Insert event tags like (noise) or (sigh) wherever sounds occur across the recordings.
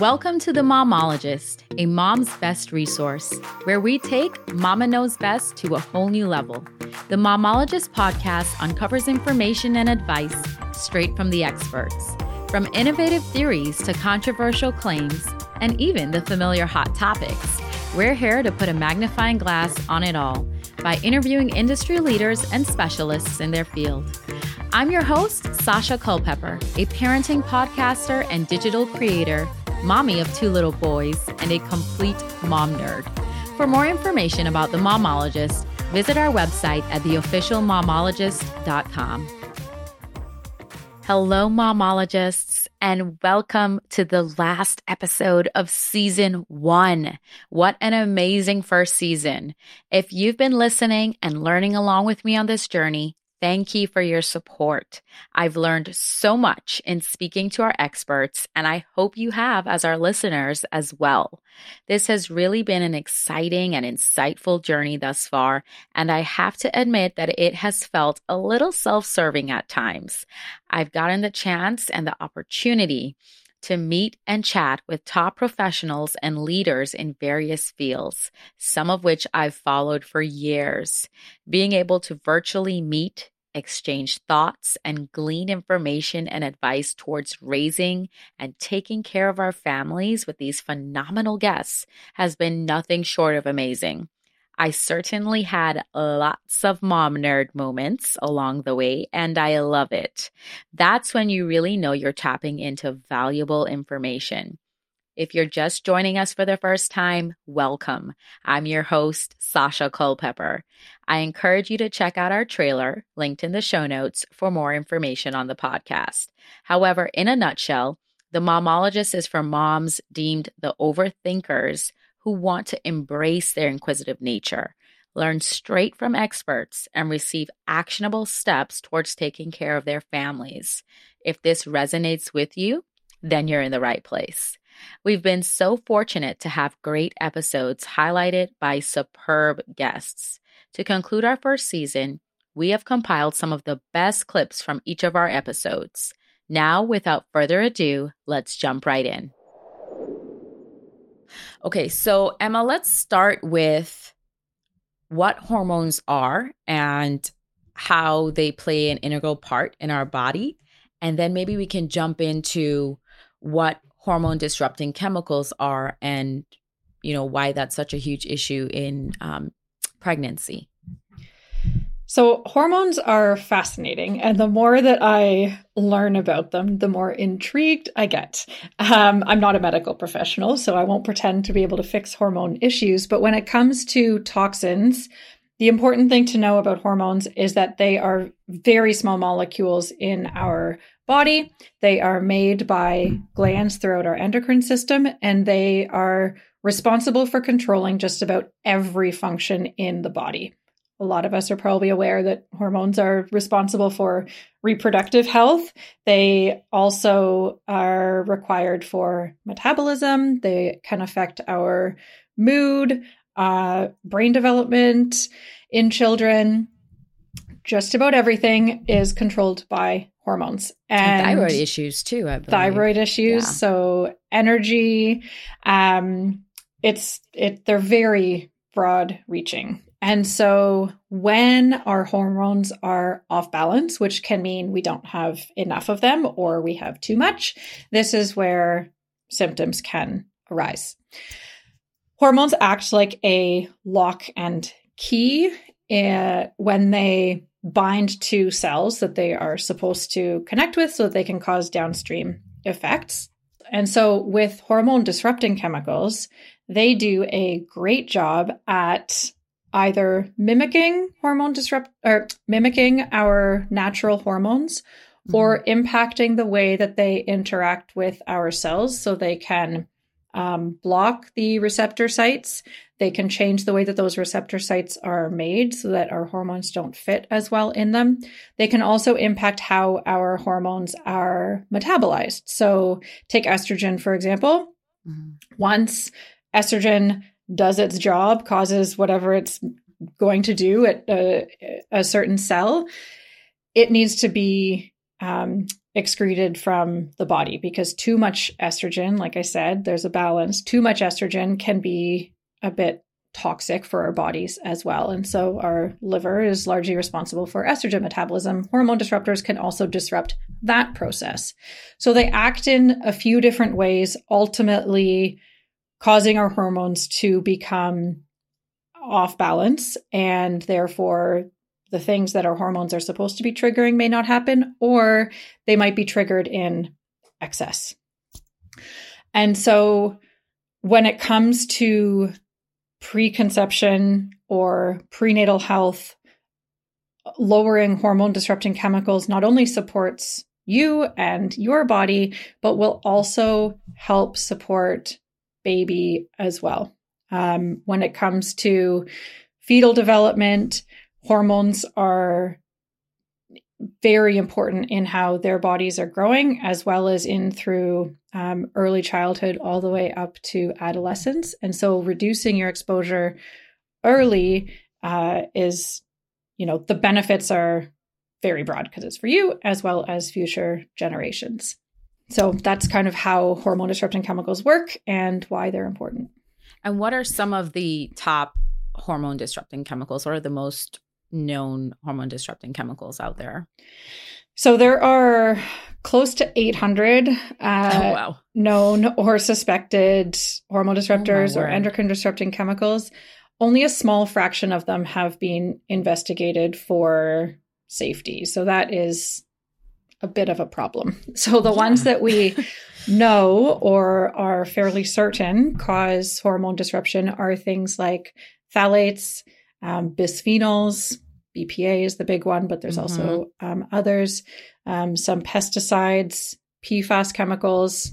Welcome to The Momologist, a mom's best resource, where we take Mama Knows Best to a whole new level. The Momologist podcast uncovers information and advice straight from the experts. From innovative theories to controversial claims, and even the familiar hot topics, we're here to put a magnifying glass on it all by interviewing industry leaders and specialists in their field. I'm your host, Sasha Culpepper, a parenting podcaster and digital creator, mommy of two little boys, and a complete mom nerd. For more information about the Momologist, visit our website at theofficialmomologist.com. Hello, momologists, and welcome to the last episode of season one. What an amazing first season. If you've been listening and learning along with me on this journey, Thank you for your support. I've learned so much in speaking to our experts, and I hope you have as our listeners as well. This has really been an exciting and insightful journey thus far, and I have to admit that it has felt a little self serving at times. I've gotten the chance and the opportunity to meet and chat with top professionals and leaders in various fields, some of which I've followed for years. Being able to virtually meet, exchange thoughts, and glean information and advice towards raising and taking care of our families with these phenomenal guests has been nothing short of amazing. I certainly had lots of mom nerd moments along the way, and I love it. That's when you really know you're tapping into valuable information. If you're just joining us for the first time, welcome. I'm your host, Sasha Culpepper. I encourage you to check out our trailer, linked in the show notes, for more information on the podcast. However, in a nutshell, the Momologist is for moms deemed the overthinkers who want to embrace their inquisitive nature, learn straight from experts, and receive actionable steps towards taking care of their families. If this resonates with you, then you're in the right place. We've been so fortunate to have great episodes highlighted by superb guests. To conclude our first season, we have compiled some of the best clips from each of our episodes. Now, without further ado, let's jump right in. Okay, so Emma, let's start with what hormones are and how they play an integral part in our body. And then maybe we can jump into what hormone disrupting chemicals are and, you know, why that's such a huge issue in um, pregnancy. So, hormones are fascinating. And the more that I learn about them, the more intrigued I get. Um, I'm not a medical professional, so I won't pretend to be able to fix hormone issues. But when it comes to toxins, the important thing to know about hormones is that they are very small molecules in our body. They are made by glands throughout our endocrine system, and they are responsible for controlling just about every function in the body a lot of us are probably aware that hormones are responsible for reproductive health. They also are required for metabolism. They can affect our mood, uh, brain development in children. Just about everything is controlled by hormones and, and thyroid issues too. thyroid issues, yeah. so energy. Um, it's it. They're very broad reaching. And so when our hormones are off balance, which can mean we don't have enough of them or we have too much, this is where symptoms can arise. Hormones act like a lock and key uh, when they bind to cells that they are supposed to connect with so that they can cause downstream effects. And so, with hormone disrupting chemicals, they do a great job at either mimicking hormone disrupt or mimicking our natural hormones mm-hmm. or impacting the way that they interact with our cells so they can um, block the receptor sites. They can change the way that those receptor sites are made so that our hormones don't fit as well in them. They can also impact how our hormones are metabolized. So, take estrogen, for example. Mm-hmm. Once estrogen does its job, causes whatever it's going to do at a, a certain cell, it needs to be um, excreted from the body because too much estrogen, like I said, there's a balance. Too much estrogen can be a bit toxic for our bodies as well. And so our liver is largely responsible for estrogen metabolism. Hormone disruptors can also disrupt that process. So they act in a few different ways, ultimately causing our hormones to become off balance and therefore the things that our hormones are supposed to be triggering may not happen or they might be triggered in excess. And so when it comes to preconception or prenatal health, lowering hormone disrupting chemicals not only supports you and your body, but will also help support baby as well. Um, when it comes to fetal development, hormones are very important in how their bodies are growing, as well as in through um, early childhood all the way up to adolescence. And so, reducing your exposure early uh, is, you know, the benefits are very broad because it's for you as well as future generations. So, that's kind of how hormone disrupting chemicals work and why they're important. And what are some of the top hormone disrupting chemicals? What are the most known hormone disrupting chemicals out there? So there are close to 800 uh, (laughs) oh, wow. known or suspected hormone disruptors oh, or endocrine disrupting chemicals. Only a small fraction of them have been investigated for safety. So that is a bit of a problem. (laughs) So the yeah. ones that we (laughs) know or are fairly certain cause hormone disruption are things like phthalates, um, bisphenols, BPA is the big one, but there's mm-hmm. also um, others, um, some pesticides, PFAS chemicals.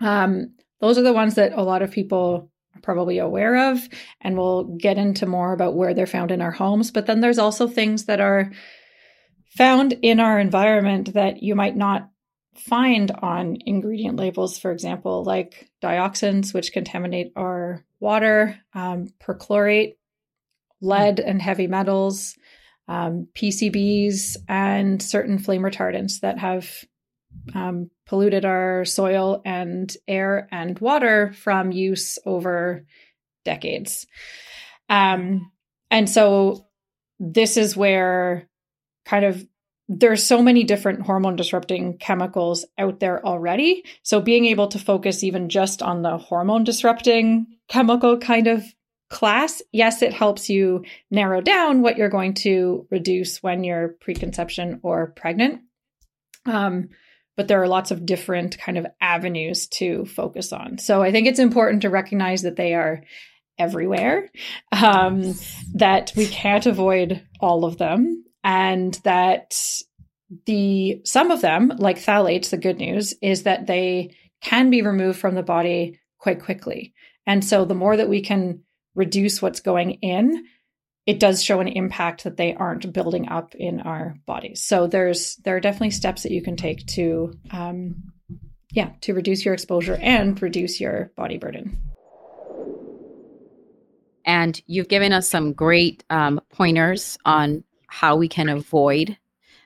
Um, those are the ones that a lot of people are probably aware of, and we'll get into more about where they're found in our homes. But then there's also things that are found in our environment that you might not find on ingredient labels, for example, like dioxins, which contaminate our water, um, perchlorate, lead and heavy metals, um, PCBs, and certain flame retardants that have um, polluted our soil and air and water from use over decades. Um, and so this is where kind of there's so many different hormone disrupting chemicals out there already. So being able to focus even just on the hormone disrupting chemical kind of class, yes, it helps you narrow down what you're going to reduce when you're preconception or pregnant. Um, but there are lots of different kind of avenues to focus on. So I think it's important to recognize that they are everywhere, um, that we can't avoid all of them, and that the some of them, like phthalates, the good news is that they can be removed from the body quite quickly. And so the more that we can reduce what's going in, it does show an impact that they aren't building up in our bodies. So there's there are definitely steps that you can take to um, yeah to reduce your exposure and reduce your body burden. And you've given us some great um, pointers on how we can avoid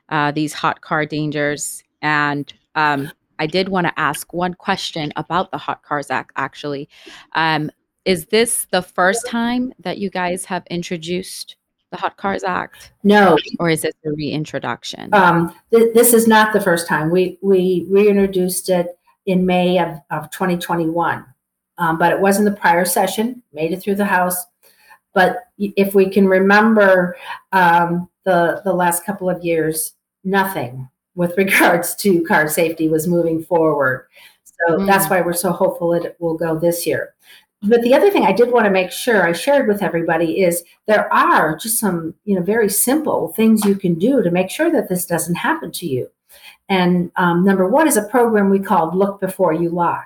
uh, these hot car dangers. And um, I did want to ask one question about the Hot Cars Act. Actually, um, is this the first time that you guys have introduced the Hot Cars Act? No. Or is this a reintroduction? Um, th- this is not the first time. We, we reintroduced it in May of, of 2021, um, but it was in the prior session, made it through the House. But if we can remember um, the, the last couple of years, nothing with (laughs) regards to car safety was moving forward. So mm. that's why we're so hopeful it will go this year. But the other thing I did want to make sure I shared with everybody is there are just some, you know, very simple things you can do to make sure that this doesn't happen to you. And um, number one is a program we called Look Before You Lock.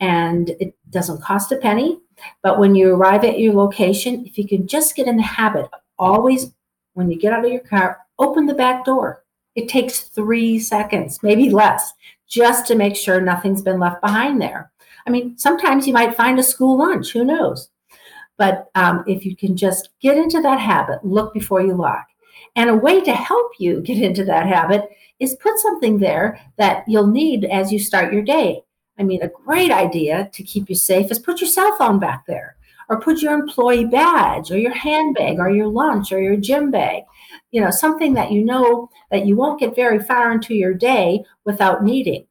And it doesn't cost a penny, but when you arrive at your location, if you can just get in the habit of always, when you get out of your car, open the back door. It takes three seconds, maybe less, just to make sure nothing's been left behind there. I mean, sometimes you might find a school lunch, who knows? But um, if you can just get into that habit, look before you lock. And a way to help you get into that habit is put something there that you'll need as you start your day. I mean, a great idea to keep you safe is put your cell phone back there or put your employee badge or your handbag or your lunch or your gym bag. You know, something that you know that you won't get very far into your day without needing.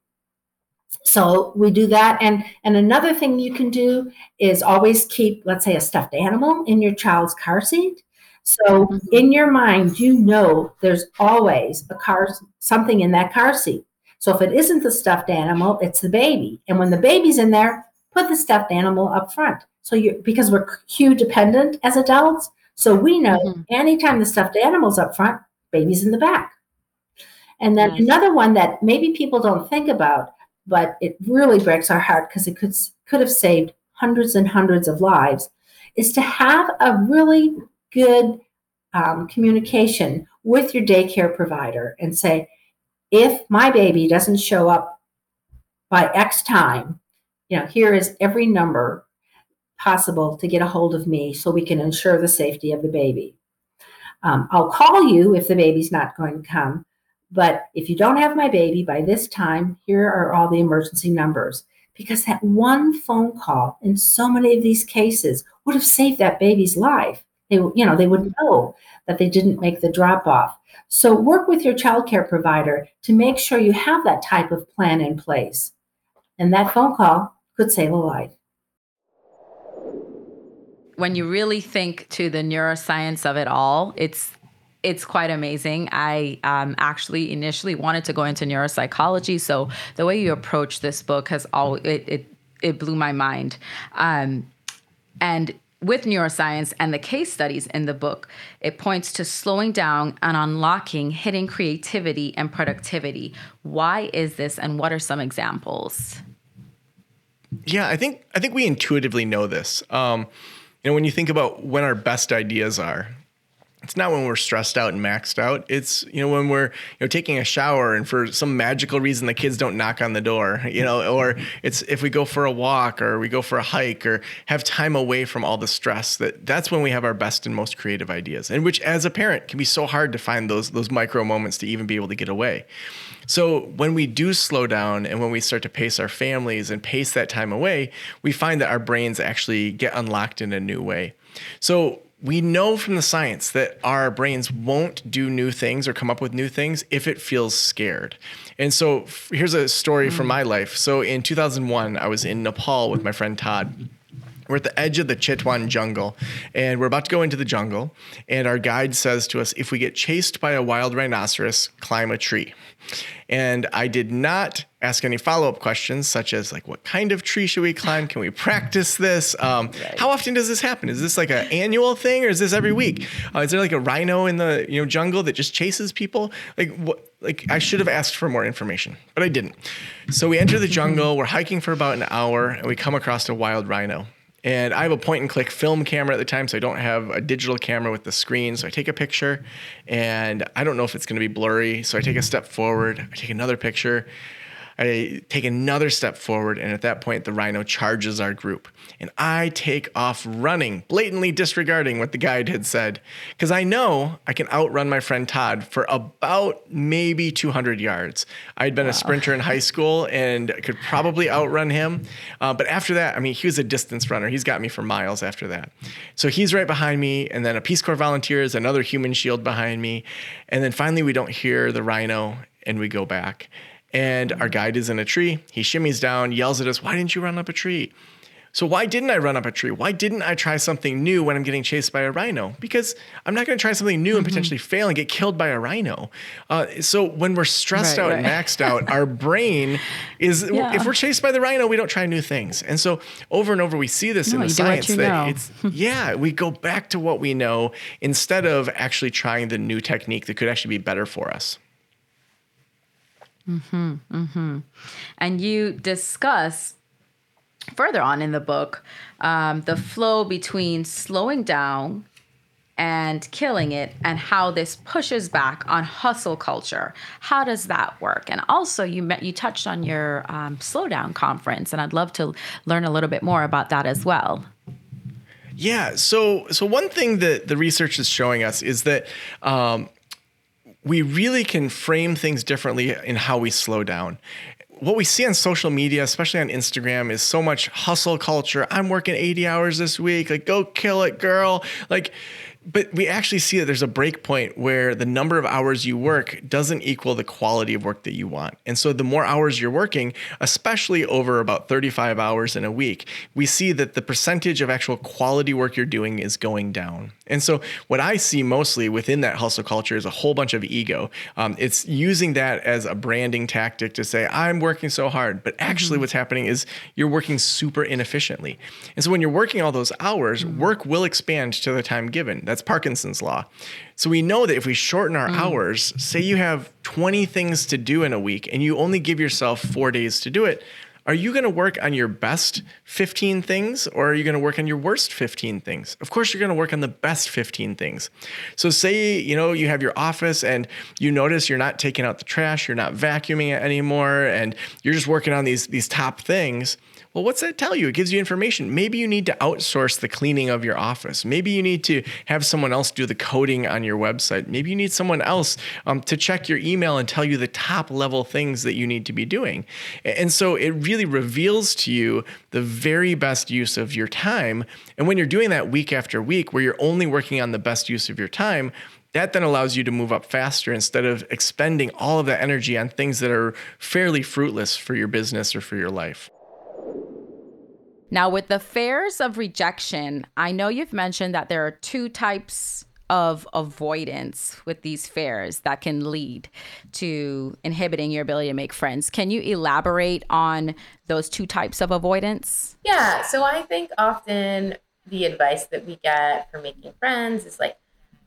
So we do that. And and another thing you can do is always keep, let's say, a stuffed animal in your child's car seat. So mm-hmm. in your mind, you know there's always a car something in that car seat. So if it isn't the stuffed animal, it's the baby. And when the baby's in there, put the stuffed animal up front. So you because we're cue dependent as adults, so we know mm-hmm. anytime the stuffed animal's up front, baby's in the back. And then another one that maybe people don't think about, but it really breaks our heart because it could could have saved hundreds and hundreds of lives, is to have a really good um, communication with your daycare provider and say, if my baby doesn't show up by X time, you know, here is every number possible to get a hold of me so we can ensure the safety of the baby. Um, I'll call you if the baby's not going to come. But if you don't have my baby by this time, here are all the emergency numbers. Because that one phone call in so many of these cases would have saved that baby's life. They, you know, they would know that they didn't make the drop off. So work with your childcare provider to make sure you have that type of plan in place. And that phone call could save a life when you really think to the neuroscience of it all, it's it's quite amazing. I um, actually initially wanted to go into neuropsychology, so the way you approach this book has all it it, it blew my mind. Um, and with neuroscience and the case studies in the book, it points to slowing down and unlocking hidden creativity and productivity. Why is this, and what are some examples? Yeah, I think I think we intuitively know this. Um, you know, when you think about when our best ideas are, it's not when we're stressed out and maxed out. It's you know when we're you know taking a shower and for some magical reason the kids don't knock on the door, (laughs) you know, or it's if we go for a walk or we go for a hike or have time away from all the stress. That that's when we have our best and most creative ideas, and which as a parent can be so hard to find those those micro moments to even be able to get away. So when we do slow down and when we start to pace our families and pace that time away, we find that our brains actually get unlocked in a new way. So we know from the science that our brains won't do new things or come up with new things if it feels scared. And so here's a story mm. from my life. So in 2001, I was in Nepal with my friend Todd. We're at the edge of the Chitwan jungle, and we're about to go into the jungle. And our guide says to us if we get chased by a wild rhinoceros, climb a tree. And I did not ask any follow up questions, such as like, what kind of tree should we climb? Can we practice this? Um, right. How often does this happen? Is this like an annual thing, or is this every week? Uh, is there like a rhino in the you know jungle that just chases people? Like what? Like I should have asked for more information, but I didn't. So we enter the jungle. We're hiking for about an hour, and we come across a wild rhino. And I have a point and click film camera at the time, so I don't have a digital camera with the screen. So I take a picture, and I don't know if it's going to be blurry. So I take a step forward, I take another picture, I take another step forward, and at that point, the rhino charges our group. And I take off running, blatantly disregarding what the guide had said, because I know I can outrun my friend Todd for about maybe 200 yards. I'd been wow. a sprinter in high school and could probably outrun him. Uh, but after that, I mean, he was a distance runner. He's got me for miles after that. So he's right behind me, and then a Peace Corps volunteer is another human shield behind me. And then finally, we don't hear the rhino, and we go back and our guide is in a tree. He shimmies down, yells at us, Why didn't you run up a tree? So, why didn't I run up a tree? Why didn't I try something new when I'm getting chased by a rhino? Because I'm not going to try something new and mm-hmm. potentially fail and get killed by a rhino. Uh, so, when we're stressed right, out right. and maxed out, our (laughs) brain is, yeah. if we're chased by the rhino, we don't try new things. And so, over and over, we see this no, in the science that know. it's, yeah, we go back to what we know instead of actually trying the new technique that could actually be better for us. Mm-hmm, mm-hmm. And you discuss further on in the book um, the flow between slowing down and killing it and how this pushes back on hustle culture. How does that work? And also you met you touched on your um, slowdown conference and i'd love to learn a little bit more about that as well. Yeah so so one thing that the research is showing us is that um, we really can frame things differently in how we slow down what we see on social media, especially on Instagram, is so much hustle culture. I'm working 80 hours this week. Like, go kill it, girl. Like, but we actually see that there's a break point where the number of hours you work doesn't equal the quality of work that you want. And so the more hours you're working, especially over about 35 hours in a week, we see that the percentage of actual quality work you're doing is going down. And so what I see mostly within that hustle culture is a whole bunch of ego. Um, it's using that as a branding tactic to say, I'm working so hard. But actually, what's happening is you're working super inefficiently. And so when you're working all those hours, work will expand to the time given that's Parkinson's law. So we know that if we shorten our mm. hours, say you have 20 things to do in a week and you only give yourself four days to do it, are you going to work on your best 15 things or are you going to work on your worst 15 things? Of course, you're going to work on the best 15 things. So, say you know you have your office and you notice you're not taking out the trash, you're not vacuuming it anymore, and you're just working on these these top things. Well, what's that tell you? It gives you information. Maybe you need to outsource the cleaning of your office. Maybe you need to have someone else do the coding on your website. Maybe you need someone else um, to check your email and tell you the top level things that you need to be doing. And so it really reveals to you the very best use of your time. And when you're doing that week after week, where you're only working on the best use of your time, that then allows you to move up faster instead of expending all of that energy on things that are fairly fruitless for your business or for your life. Now, with the fears of rejection, I know you've mentioned that there are two types of avoidance with these fears that can lead to inhibiting your ability to make friends. Can you elaborate on those two types of avoidance? Yeah. So I think often the advice that we get for making friends is like,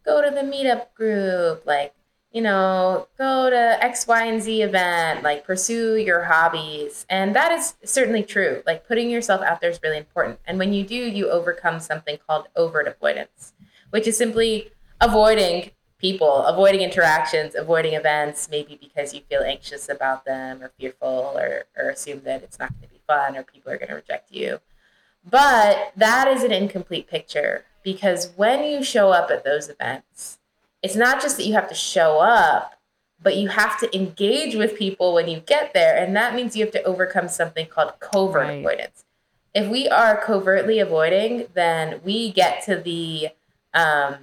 go to the meetup group, like, you know, go to X, Y, and Z event, like pursue your hobbies. And that is certainly true. Like putting yourself out there is really important. And when you do, you overcome something called overt avoidance, which is simply avoiding people, avoiding interactions, avoiding events, maybe because you feel anxious about them or fearful or, or assume that it's not going to be fun or people are going to reject you. But that is an incomplete picture because when you show up at those events, it's not just that you have to show up, but you have to engage with people when you get there. And that means you have to overcome something called covert right. avoidance. If we are covertly avoiding, then we get to the, um,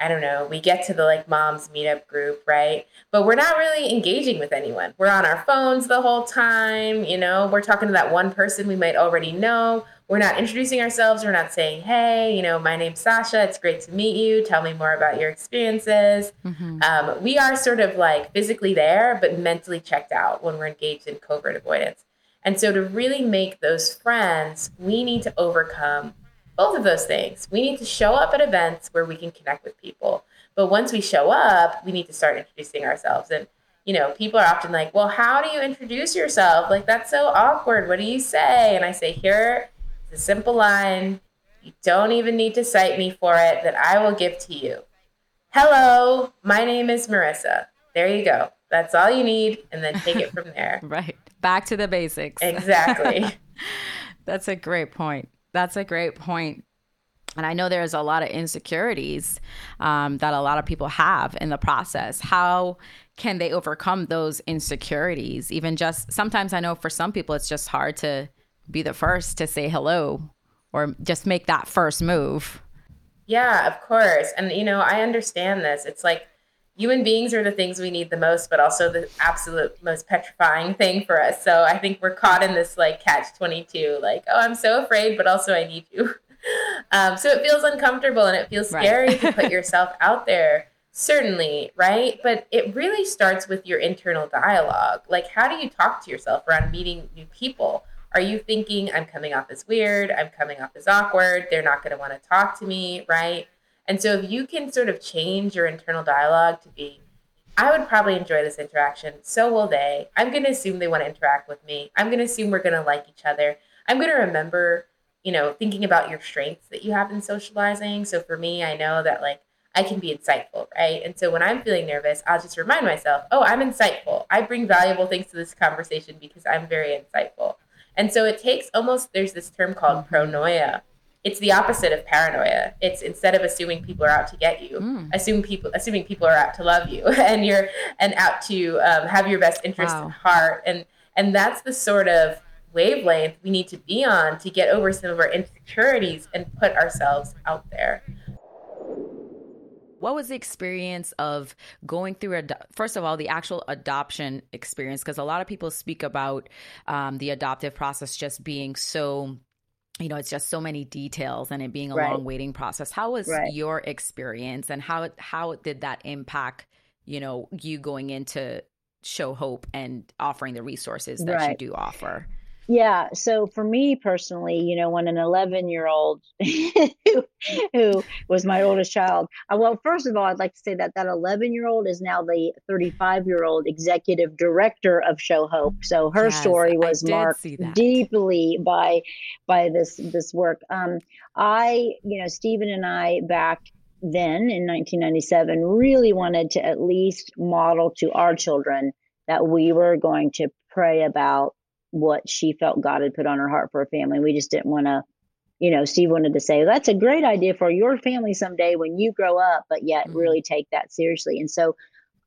I don't know, we get to the like mom's meetup group, right? But we're not really engaging with anyone. We're on our phones the whole time, you know, we're talking to that one person we might already know we're not introducing ourselves. We're not saying, hey, you know, my name's Sasha. It's great to meet you. Tell me more about your experiences. Mm-hmm. Um, we are sort of like physically there, but mentally checked out when we're engaged in covert avoidance. And so to really make those friends, we need to overcome both of those things. We need to show up at events where we can connect with people. But once we show up, we need to start introducing ourselves. And, you know, people are often like, well, how do you introduce yourself? Like, that's so awkward. What do you say? And I say, here it's a simple line. You don't even need to cite me for it that I will give to you. Hello, my name is Marisa. There you go. That's all you need. And then take it from there. (laughs) right. Back to the basics. Exactly. (laughs) That's a great point. That's a great point. And I know there's a lot of insecurities um, that a lot of people have in the process. How can they overcome those insecurities? Even just sometimes I know for some people it's just hard to be the first to say hello or just make that first move. Yeah, of course. And, you know, I understand this. It's like human beings are the things we need the most, but also the absolute most petrifying thing for us. So I think we're caught in this like catch 22, like, oh, I'm so afraid, but also I need you. (laughs) Um, so it feels uncomfortable and it feels scary right. to put (laughs) yourself out there. Certainly, right? But it really starts with your internal dialogue. Like, how do you talk to yourself around meeting new people? Are you thinking I'm coming off as weird? I'm coming off as awkward. They're not going to want to talk to me, right? And so if you can sort of change your internal dialogue to be, I would probably enjoy this interaction. So will they. I'm going to assume they want to interact with me. I'm going to assume we're going to like each other. I'm going to remember, you know, thinking about your strengths that you have in socializing. So for me, I know that like I can be insightful, right? And so when I'm feeling nervous, I'll just remind myself, oh, I'm insightful. I bring valuable things to this conversation because I'm very insightful. And so it takes almost, there's this term called pronoia. It's the opposite of paranoia. It's instead of assuming people are out to get you, mm. assume people assuming people are out to love you, (laughs) and you're and out to um, have your best interest wow. in heart, and and that's the sort of wavelength we need to be on to get over some of our insecurities and put ourselves out there. What was the experience of going through, ad- first of all, the actual adoption experience? Because a lot of people speak about um, the adoptive process just being so you know, it's just so many details and it being a right. long waiting process. How was right. your experience and how how did that impact, you know, you going into show hope and offering the resources that right. you do offer? Yeah. So for me personally, you know, when an 11 year old (laughs) who, who was my oldest child, uh, well, first of all, I'd like to say that that 11 year old is now the 35 year old executive director of Show Hope. So her yes, story was marked deeply by by this this work. Um, I, you know, Steven and I back then in 1997 really wanted to at least model to our children that we were going to pray about what she felt God had put on her heart for a family. We just didn't want to, you know, Steve wanted to say, that's a great idea for your family someday when you grow up, but yet mm-hmm. really take that seriously. And so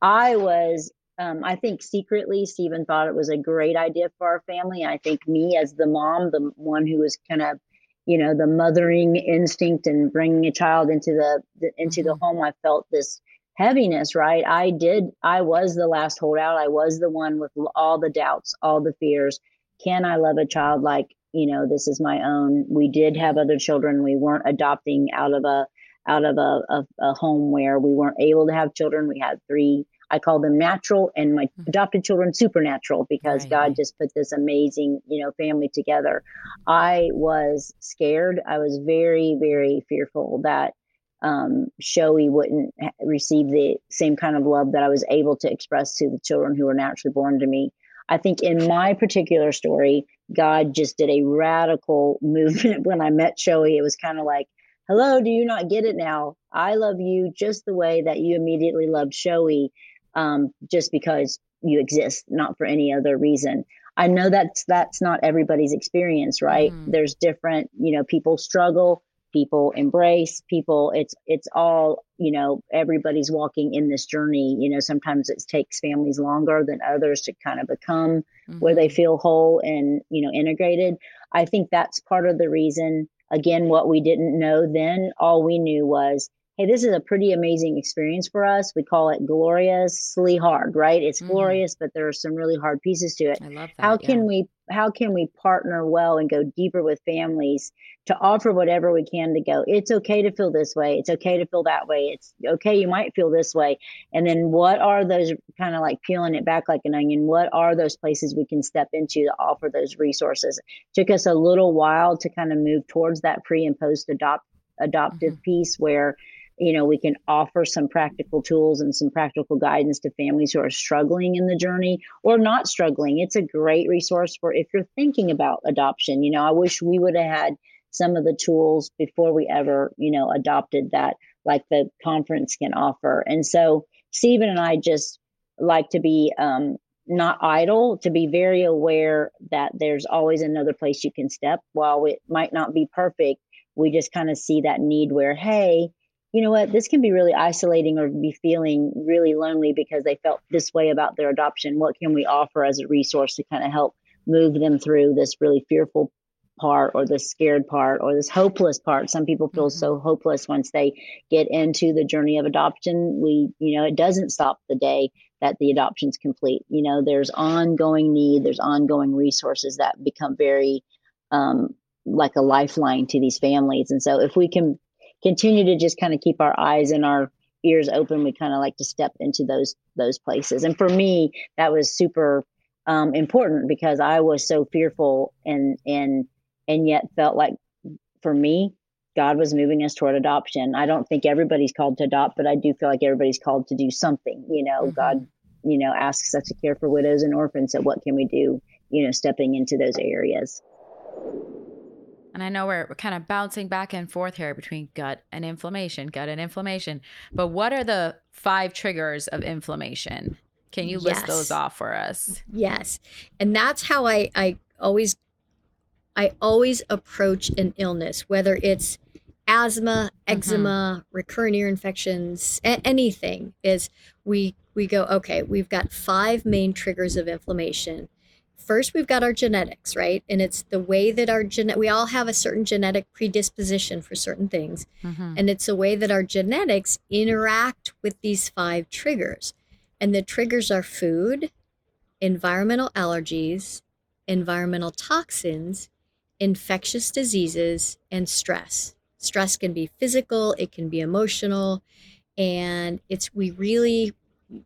I was, um, I think secretly, Steven thought it was a great idea for our family. I think me as the mom, the one who was kind of, you know, the mothering instinct and bringing a child into the, the into mm-hmm. the home, I felt this heaviness, right? I did, I was the last holdout. I was the one with all the doubts, all the fears can I love a child like, you know, this is my own? We did have other children. We weren't adopting out of a out of a, a, a home where we weren't able to have children. We had three I call them natural and my hmm. adopted children supernatural because right. God just put this amazing, you know, family together. I was scared. I was very, very fearful that um, Shoei wouldn't receive the same kind of love that I was able to express to the children who were naturally born to me. I think in my particular story, God just did a radical (laughs) movement when I met Shoei. It was kind of like, hello, do you not get it now? I love you just the way that you immediately loved Shoei, um, just because you exist, not for any other reason. I know that's that's not everybody's experience, right? Mm. There's different, you know, people struggle people embrace people it's it's all you know everybody's walking in this journey you know sometimes it takes families longer than others to kind of become mm-hmm. where they mm-hmm. feel whole and you know integrated i think that's part of the reason again what we didn't know then all we knew was hey, this is a pretty amazing experience for us. We call it gloriously hard, right? It's mm. glorious, but there are some really hard pieces to it. I love that. How can yeah. we how can we partner well and go deeper with families to offer whatever we can to go it's okay to feel this way it's okay to feel that way it's okay you might feel this way and then what are those kind of like peeling it back like an onion what are those places we can step into to offer those resources it took us a little while to kind of move towards that pre and post adopt adoptive mm-hmm. piece where you know we can offer some practical tools and some practical guidance to families who are struggling in the journey or not struggling. It's a great resource for if you're thinking about adoption. You know i wish we would have had some of the tools before we ever you know adopted that like the conference can offer. And so steven and i just like to be um, not idle to be very aware that there's always another place you can step. While it might not be perfect we just kind of see that need where hey you know what, this can be really isolating or be feeling really lonely because they felt this way about their adoption. What can we offer as a resource to kind of help move them through this really fearful part or this scared part or this hopeless part? Some people feel mm-hmm. so hopeless once they get into the journey of adoption. We, you know, it doesn't stop the day that the adoption's complete. You know, there's ongoing need, there's ongoing resources that become very, um, like a lifeline to these families. And so if we can continue to just kind of keep our eyes and our ears open, we kind of like to step into those those places. And for me, that was super um, important because I was so fearful and and and yet felt like for me, God was moving us toward adoption. I don't think everybody's called to adopt, but I do feel like everybody's called to do something. You know, mm-hmm. God, you know, asks us to care for widows and orphans. So what can we do? You know, stepping into those areas. And I know we're, we're kind of bouncing back and forth here between gut and inflammation, gut and inflammation. But what are the five triggers of inflammation? Can you list yes. those off for us? Yes. And that's how I, I always I always approach an illness, whether it's asthma, mm-hmm. eczema, mm-hmm. recurrent ear infections, a- anything, is we we go, okay, we've got five main triggers of inflammation. First, we've got our genetics, right? And it's the way that our genetic, we all have a certain genetic predisposition for certain things. Mm-hmm. And it's the way that our genetics interact with these five triggers. And the triggers are food, environmental allergies, environmental toxins, infectious diseases, and stress. Stress can be physical, it can be emotional, and it's we really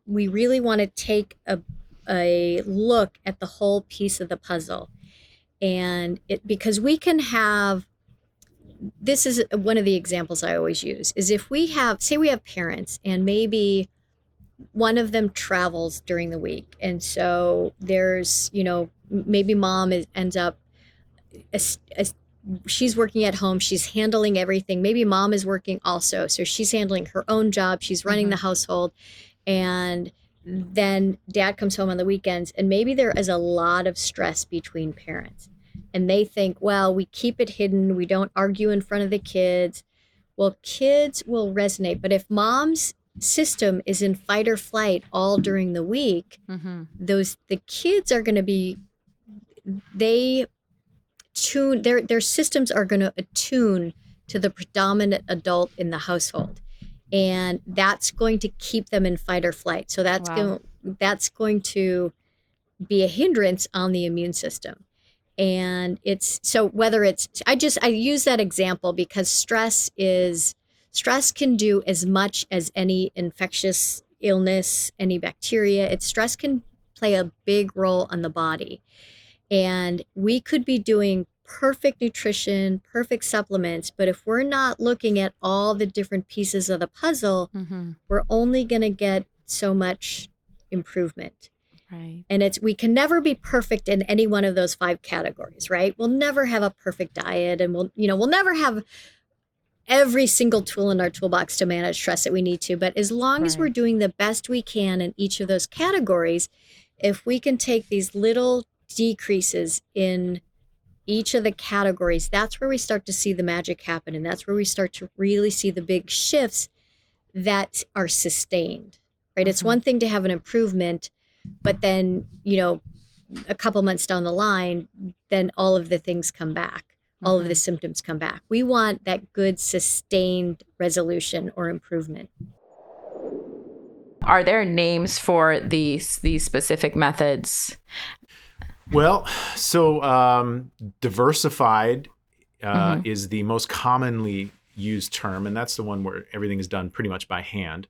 we really want to take a a look at the whole piece of the puzzle. And it because we can have this is one of the examples I always use is if we have say we have parents and maybe one of them travels during the week. And so there's you know maybe mom is, ends up a, a, she's working at home she's handling everything. Maybe mom is working also. So she's handling her own job. She's running mm-hmm. the household. And then dad comes home on the weekends and maybe there is a lot of stress between parents. And they think well we keep it hidden. We don't argue in front of the kids. Well kids will resonate but if mom's system is in fight or flight all during the week mm-hmm. those the kids are going to be they tune their their systems are going to attune to the predominant adult in the household and that's going to keep them in fight or flight. So that's wow. going that's going to be a hindrance on the immune system. And it's so whether it's i just i use that example because stress is stress can do as much as any infectious illness any bacteria. It's stress can play a big role on the body. And we could be doing perfect nutrition, perfect supplements, but if we're not looking at all the different pieces of the puzzle, mm-hmm. we're only going to get so much improvement. Right. And it's we can never be perfect in any one of those five categories, right? We'll never have a perfect diet and we'll you know, we'll never have every single tool in our toolbox to manage stress that we need to, but as long right. as we're doing the best we can in each of those categories, if we can take these little decreases in each of the categories, that's where we start to see the magic happen. And that's where we start to really see the big shifts that are sustained, right? Mm-hmm. It's one thing to have an improvement, but then, you know, a couple months down the line, then all of the things come back. Mm-hmm. All of the mm-hmm. symptoms come back. We want that good sustained resolution or improvement. Are there names for these these specific methods? Well, so um, diversified uh, mm-hmm. is the most commonly used term, and that's the one where everything is done pretty much by hand.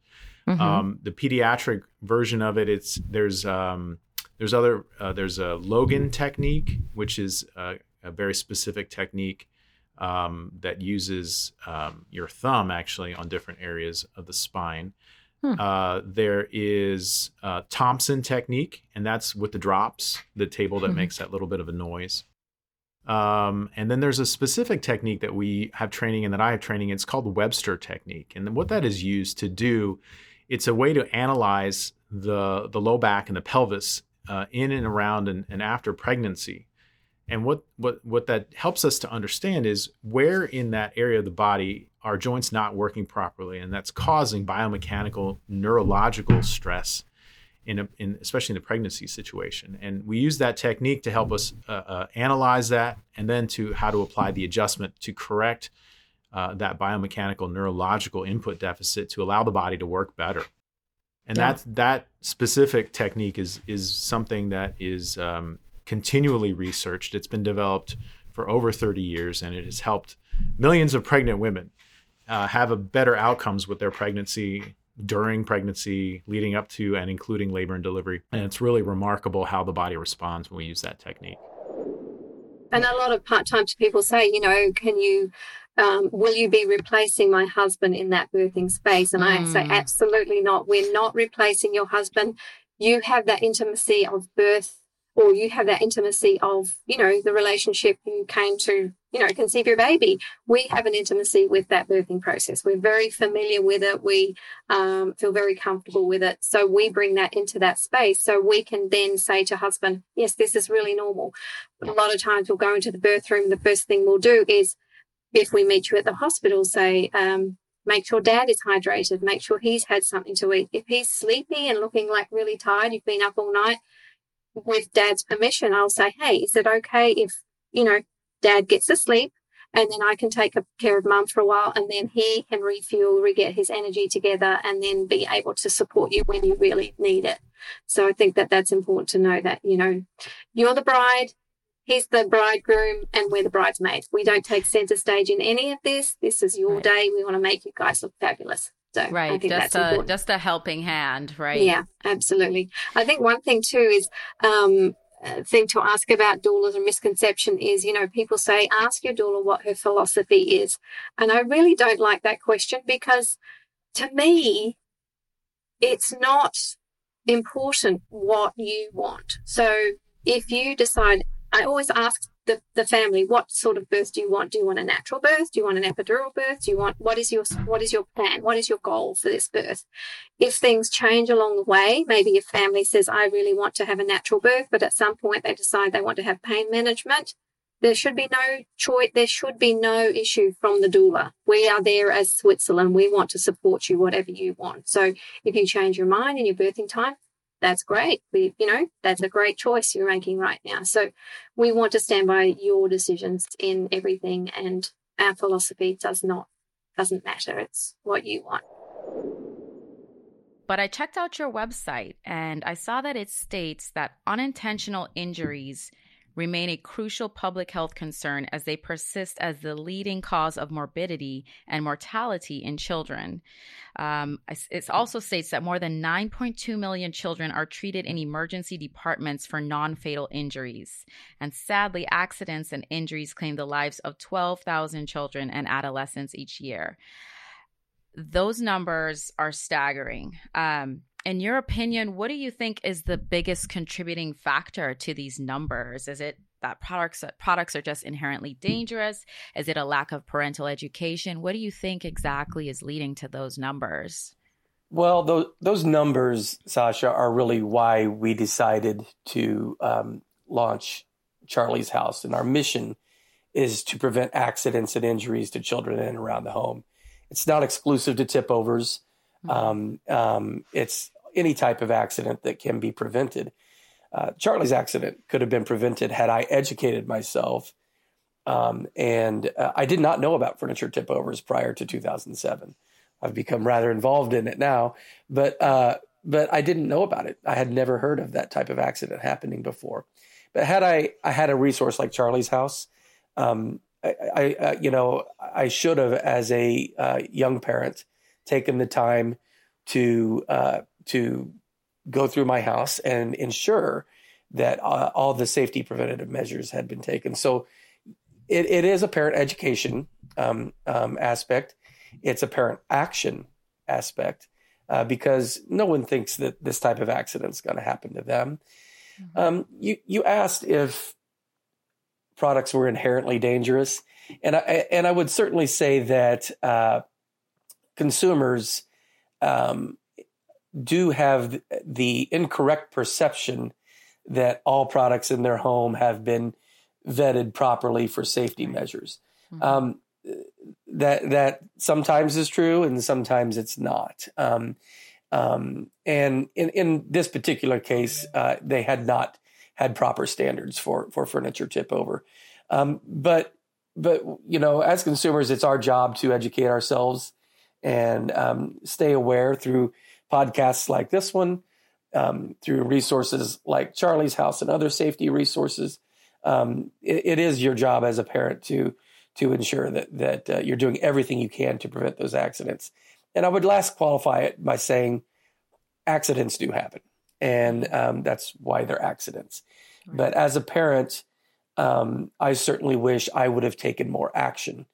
Mm-hmm. Um, the pediatric version of it, it's there's um, there's other uh, there's a Logan technique, which is a, a very specific technique um, that uses um, your thumb actually on different areas of the spine. Hmm. Uh, there is uh, Thompson technique, and that's with the drops, the table that hmm. makes that little bit of a noise. Um, and then there's a specific technique that we have training and that I have training. It's called the Webster technique, and what that is used to do, it's a way to analyze the the low back and the pelvis uh, in and around and, and after pregnancy. And what what what that helps us to understand is where in that area of the body are joints not working properly, and that's causing biomechanical neurological stress in, a, in especially in the pregnancy situation. And we use that technique to help us uh, uh, analyze that, and then to how to apply the adjustment to correct uh, that biomechanical neurological input deficit to allow the body to work better. And yeah. that that specific technique is is something that is um, continually researched. It's been developed for over 30 years, and it has helped millions of pregnant women uh, have a better outcomes with their pregnancy during pregnancy, leading up to and including labor and delivery. And it's really remarkable how the body responds when we use that technique. And a lot of part time people say, you know, can you, um, will you be replacing my husband in that birthing space? And mm. I say, mm. absolutely not. We're not replacing your husband. You have that intimacy of birth or you have that intimacy of, you know, the relationship you came to, you know, conceive your baby. We have an intimacy with that birthing process. We're very familiar with it. We um, feel very comfortable with it. So we bring that into that space. So we can then say to husband, yes, this is really normal. A lot of times we'll go into the birth room. The first thing we'll do is, if we meet you at the hospital, say, um, make sure dad is hydrated, make sure he's had something to eat. If he's sleepy and looking like really tired, you've been up all night, with dad's permission, I'll say, Hey, is it okay if, you know, dad gets to sleep and then I can take care of mum for a while and then he can refuel, re get his energy together and then be able to support you when you really need it. So I think that that's important to know that, you know, you're the bride, he's the bridegroom and we're the bridesmaids. We don't take center stage in any of this. This is your right. day. We want to make you guys look fabulous. So right, just a important. just a helping hand, right? Yeah, absolutely. I think one thing too is um, thing to ask about doulas and misconception is, you know, people say ask your doula what her philosophy is, and I really don't like that question because to me, it's not important what you want. So if you decide, I always ask the, the family what sort of birth do you want? Do you want a natural birth? Do you want an epidural birth? Do you want what is your what is your plan? What is your goal for this birth? If things change along the way maybe your family says i really want to have a natural birth but at some point they decide they want to have pain management there should be no choice there should be no issue from the doula. We are there as switzerland. We want to support you whatever you want. So if you change your mind in your birthing time that's great. We, you know, that's a great choice you're making right now. So we want to stand by your decisions in everything and our philosophy does not doesn't matter. It's what you want. But I checked out your website and I saw that it states that unintentional injuries remain a crucial public health concern as they persist as the leading cause of morbidity and mortality in children. Um, it also states that more than 9.2 million children are treated in emergency departments for non fatal injuries. And sadly, accidents and injuries claim the lives of 12,000 children and adolescents each year. Those numbers are staggering. Um, in your opinion, what do you think is the biggest contributing factor to these numbers? Is it that products products are just inherently dangerous? Is it a lack of parental education? What do you think exactly is leading to those numbers? Well, those those numbers, Sasha, are really why we decided to um, launch Charlie's House, and our mission is to prevent accidents and injuries to children in and around the home. It's not exclusive to tip overs. Mm-hmm. Um, um, it's any type of accident that can be prevented. Uh, Charlie's accident could have been prevented had I educated myself. Um, and uh, I did not know about furniture tip overs prior to 2007. I've become rather involved in it now, but uh, but I didn't know about it. I had never heard of that type of accident happening before. But had I I had a resource like Charlie's House, um, I, I uh, you know I should have as a uh, young parent taken the time to uh, to go through my house and ensure that uh, all the safety preventative measures had been taken. So it, it is a parent education um, um, aspect. It's a parent action aspect uh, because no one thinks that this type of accident is going to happen to them. Mm-hmm. Um, you you asked if products were inherently dangerous, and I and I would certainly say that uh, consumers um, do have the incorrect perception that all products in their home have been vetted properly for safety measures. Mm-hmm. Um, that that sometimes is true and sometimes it's not. Um, um, and in, in this particular case, uh, they had not had proper standards for for furniture tip over. Um, but but you know, as consumers, it's our job to educate ourselves and um, stay aware through podcasts like this one, um, through resources like Charlie's House and other safety resources. Um, it, it is your job as a parent to to ensure that that uh, you're doing everything you can to prevent those accidents. And I would last qualify it by saying accidents do happen, and um, that's why they're accidents. Right. But as a parent, um, I certainly wish I would have taken more action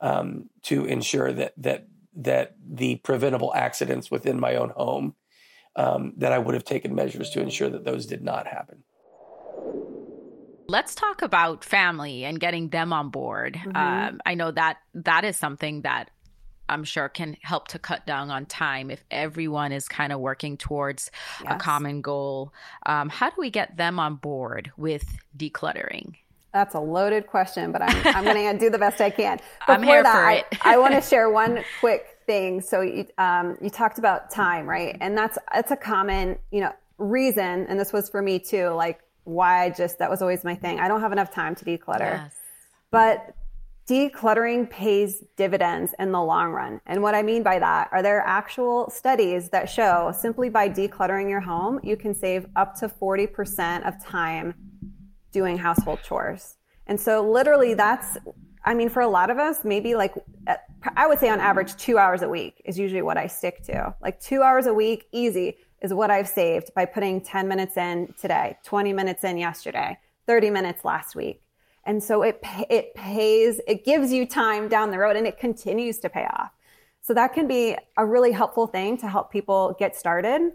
um, to ensure that that that the preventable accidents within my own home um, that I would have taken measures to ensure that those did not happen. Let's talk about family and getting them on board. Mm-hmm. Um, I know that that is something that I'm sure can help to cut down on time if everyone is kind of working towards yes. a common goal. Um, how do we get them on board with decluttering? That's a loaded question, but I'm, I'm going to do the best I can. Before (laughs) I'm here that, for it. I, I want to share one quick thing. So you, um, you talked about time, right? And that's that's a common, you know, reason. And this was for me too. Like why I just that was always my thing. I don't have enough time to declutter. Yes. But decluttering pays dividends in the long run. And what I mean by that are there actual studies that show simply by decluttering your home, you can save up to 40% of time doing household chores. And so literally that's I mean for a lot of us maybe like I would say on average 2 hours a week is usually what I stick to. Like 2 hours a week easy is what I've saved by putting 10 minutes in today, 20 minutes in yesterday, 30 minutes last week. And so it, it pays, it gives you time down the road and it continues to pay off. So that can be a really helpful thing to help people get started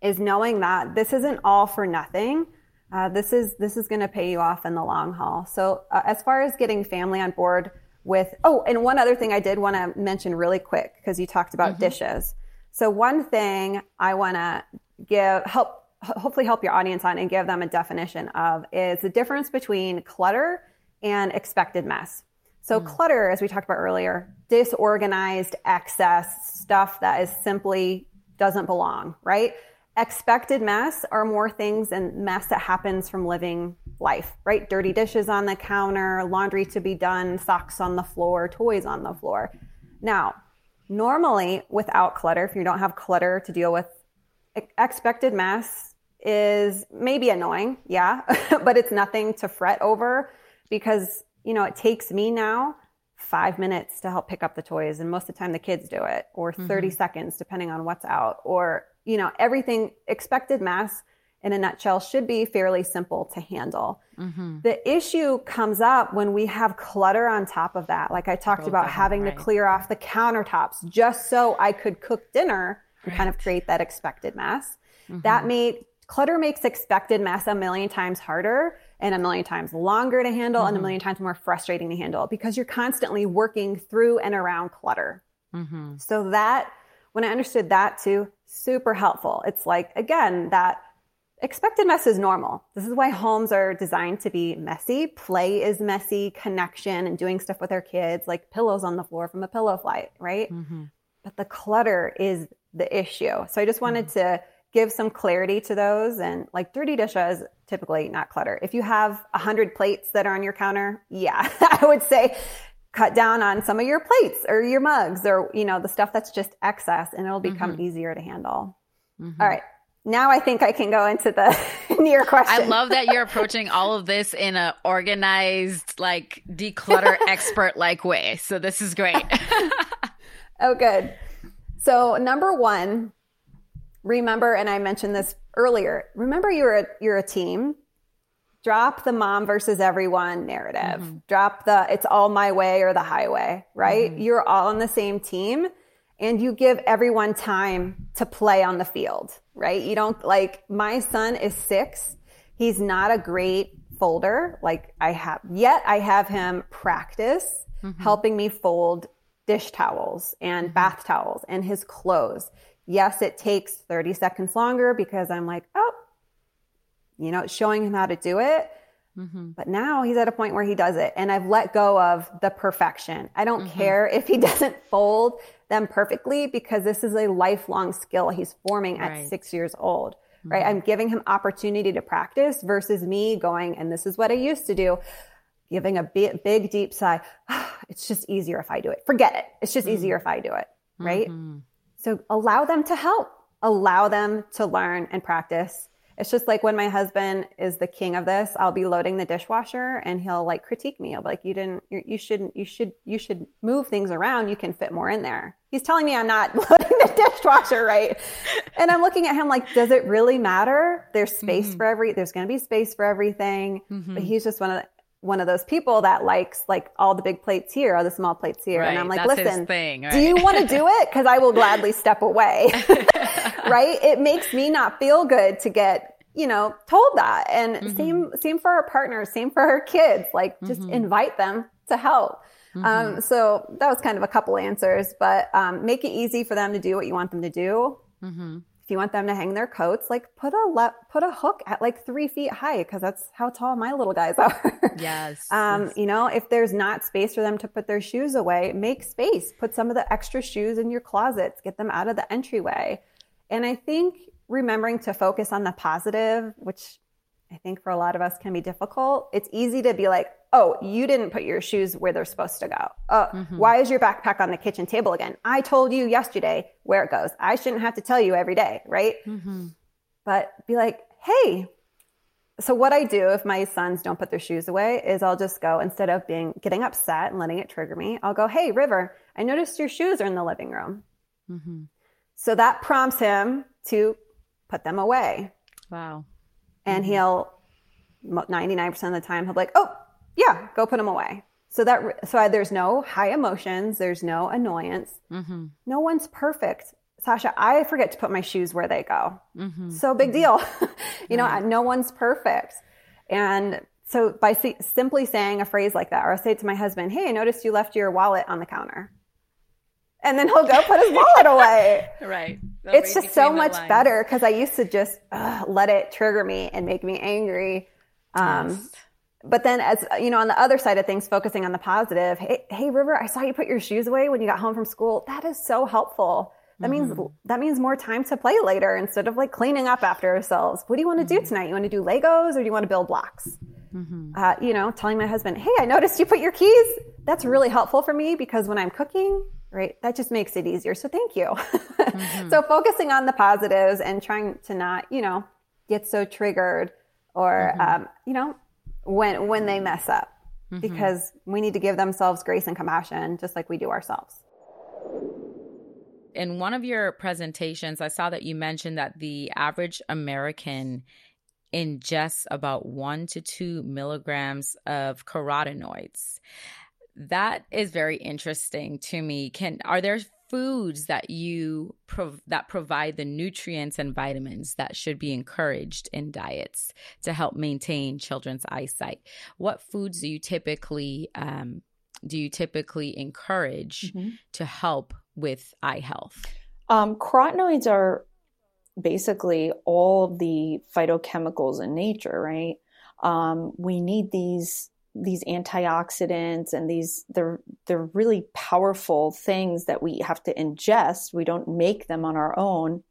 is knowing that this isn't all for nothing. Uh, this is this is going to pay you off in the long haul. So uh, as far as getting family on board with oh, and one other thing I did want to mention really quick because you talked about mm-hmm. dishes. So one thing I want to give help hopefully help your audience on and give them a definition of is the difference between clutter and expected mess. So mm. clutter, as we talked about earlier, disorganized excess stuff that is simply doesn't belong, right? Expected mess are more things and mess that happens from living life, right? Dirty dishes on the counter, laundry to be done, socks on the floor, toys on the floor. Now, normally without clutter, if you don't have clutter to deal with, expected mess is maybe annoying, yeah, (laughs) but it's nothing to fret over because, you know, it takes me now five minutes to help pick up the toys. And most of the time the kids do it, or 30 mm-hmm. seconds, depending on what's out, or, you know, everything expected mass in a nutshell should be fairly simple to handle. Mm-hmm. The issue comes up when we have clutter on top of that. Like I talked about having right. to clear off the countertops just so I could cook dinner and right. kind of create that expected mass. Mm-hmm. That made clutter makes expected mass a million times harder and a million times longer to handle mm-hmm. and a mm-hmm. million times more frustrating to handle because you're constantly working through and around clutter. Mm-hmm. So that, when I understood that too, super helpful. It's like, again, that expected mess is normal. This is why homes are designed to be messy. Play is messy, connection and doing stuff with our kids, like pillows on the floor from a pillow fight, right? Mm-hmm. But the clutter is the issue. So I just wanted mm-hmm. to give some clarity to those. And like dirty dishes, typically not clutter. If you have a hundred plates that are on your counter, yeah, (laughs) I would say cut down on some of your plates or your mugs or, you know, the stuff that's just excess and it'll become mm-hmm. easier to handle. Mm-hmm. All right. Now I think I can go into the (laughs) near question. I love that you're (laughs) approaching all of this in a organized, like declutter (laughs) expert like way. So this is great. oh, good. So number one, remember, and I mentioned this earlier, remember you're a, you're a team. Drop the mom versus everyone narrative. Mm-hmm. Drop the it's all my way or the highway, right? Mm-hmm. You're all on the same team and you give everyone time to play on the field, right? You don't like my son is six. He's not a great folder. Like I have yet I have him practice mm-hmm. helping me fold dish towels and mm-hmm. bath towels and his clothes. Yes, it takes 30 seconds longer because I'm like, oh, you know, showing him how to do it. Mm-hmm. But now he's at a point where he does it. And I've let go of the perfection. I don't mm-hmm. care if he (laughs) doesn't fold them perfectly because this is a lifelong skill he's forming at right. six years old. Mm-hmm. Right. I'm giving him opportunity to practice versus me going, and this is what I used to do, giving a big, big deep sigh. (sighs) it's just easier if I do it. Forget it. It's just easier mm-hmm. if I do it. Right. Mm-hmm. So allow them to help, allow them to learn and practice. It's just like when my husband is the king of this, I'll be loading the dishwasher and he'll like critique me. I'll be like, you didn't, you shouldn't, you should, you should move things around. You can fit more in there. He's telling me I'm not (laughs) loading the dishwasher right. And I'm looking at him like, does it really matter? There's space mm-hmm. for every, there's going to be space for everything. Mm-hmm. But he's just one of the, one of those people that likes like all the big plates here, all the small plates here. Right, and I'm like, listen, thing, right? do you want to do it? Because I will gladly (laughs) step away. (laughs) right? It makes me not feel good to get, you know, told that. And mm-hmm. same same for our partners, same for our kids. Like just mm-hmm. invite them to help. Um, mm-hmm. Um, so that was kind of a couple answers, but um, make it easy for them to do what you want them to do. You want them to hang their coats, like put a le- put a hook at like three feet high because that's how tall my little guys (laughs) are. yes. um, yes. You know, if there's not space for them to put their shoes away, make space. Put some of the extra shoes in your closets. Get them out of the entryway. And I think remembering to focus on the positive, which I think for a lot of us can be difficult. It's easy to be like, oh, you didn't put your shoes where they're supposed to go. Oh, mm-hmm. why is your backpack on the kitchen table again? I told you yesterday where it goes. I shouldn't have to tell you every day, right? Mm-hmm. But be like, hey, so what I do if my sons don't put their shoes away is I'll just go instead of being getting upset and letting it trigger me, I'll go, hey, River, I noticed your shoes are in the living room. Mm-hmm. So that prompts him to put them away. Wow. And mm-hmm. he'll 99% of the time he'll be like, "Oh, yeah, go put them away." So that so there's no high emotions, there's no annoyance. Mm-hmm. No one's perfect. Sasha, I forget to put my shoes where they go. Mm-hmm. So big deal. (laughs) you know, no one's perfect. And so by simply saying a phrase like that, or I say to my husband, Hey, I noticed you left your wallet on the counter and then he'll go put his wallet away. (laughs) Right. They'll it's just so much lines. better because I used to just uh, let it trigger me and make me angry. Um, yes. But then, as you know, on the other side of things, focusing on the positive. Hey, hey, River, I saw you put your shoes away when you got home from school. That is so helpful. That mm-hmm. means that means more time to play later instead of like cleaning up after ourselves. What do you want to mm-hmm. do tonight? You want to do Legos or do you want to build blocks? Mm-hmm. Uh, you know, telling my husband, "Hey, I noticed you put your keys." That's really helpful for me because when I'm cooking, right? That just makes it easier. So thank you. (laughs) Mm-hmm. so focusing on the positives and trying to not, you know, get so triggered or, mm-hmm. um, you know, when when they mess up, mm-hmm. because we need to give themselves grace and compassion just like we do ourselves. In one of your presentations, I saw that you mentioned that the average American ingests about one to two milligrams of carotenoids that is very interesting to me. Can are there foods that you prov- that provide the nutrients and vitamins that should be encouraged in diets to help maintain children's eyesight? What foods do you typically um, do you typically encourage mm-hmm. to help with eye health? Um, carotenoids are basically all the phytochemicals in nature, right? Um, we need these these antioxidants and these they're they're really powerful things that we have to ingest we don't make them on our own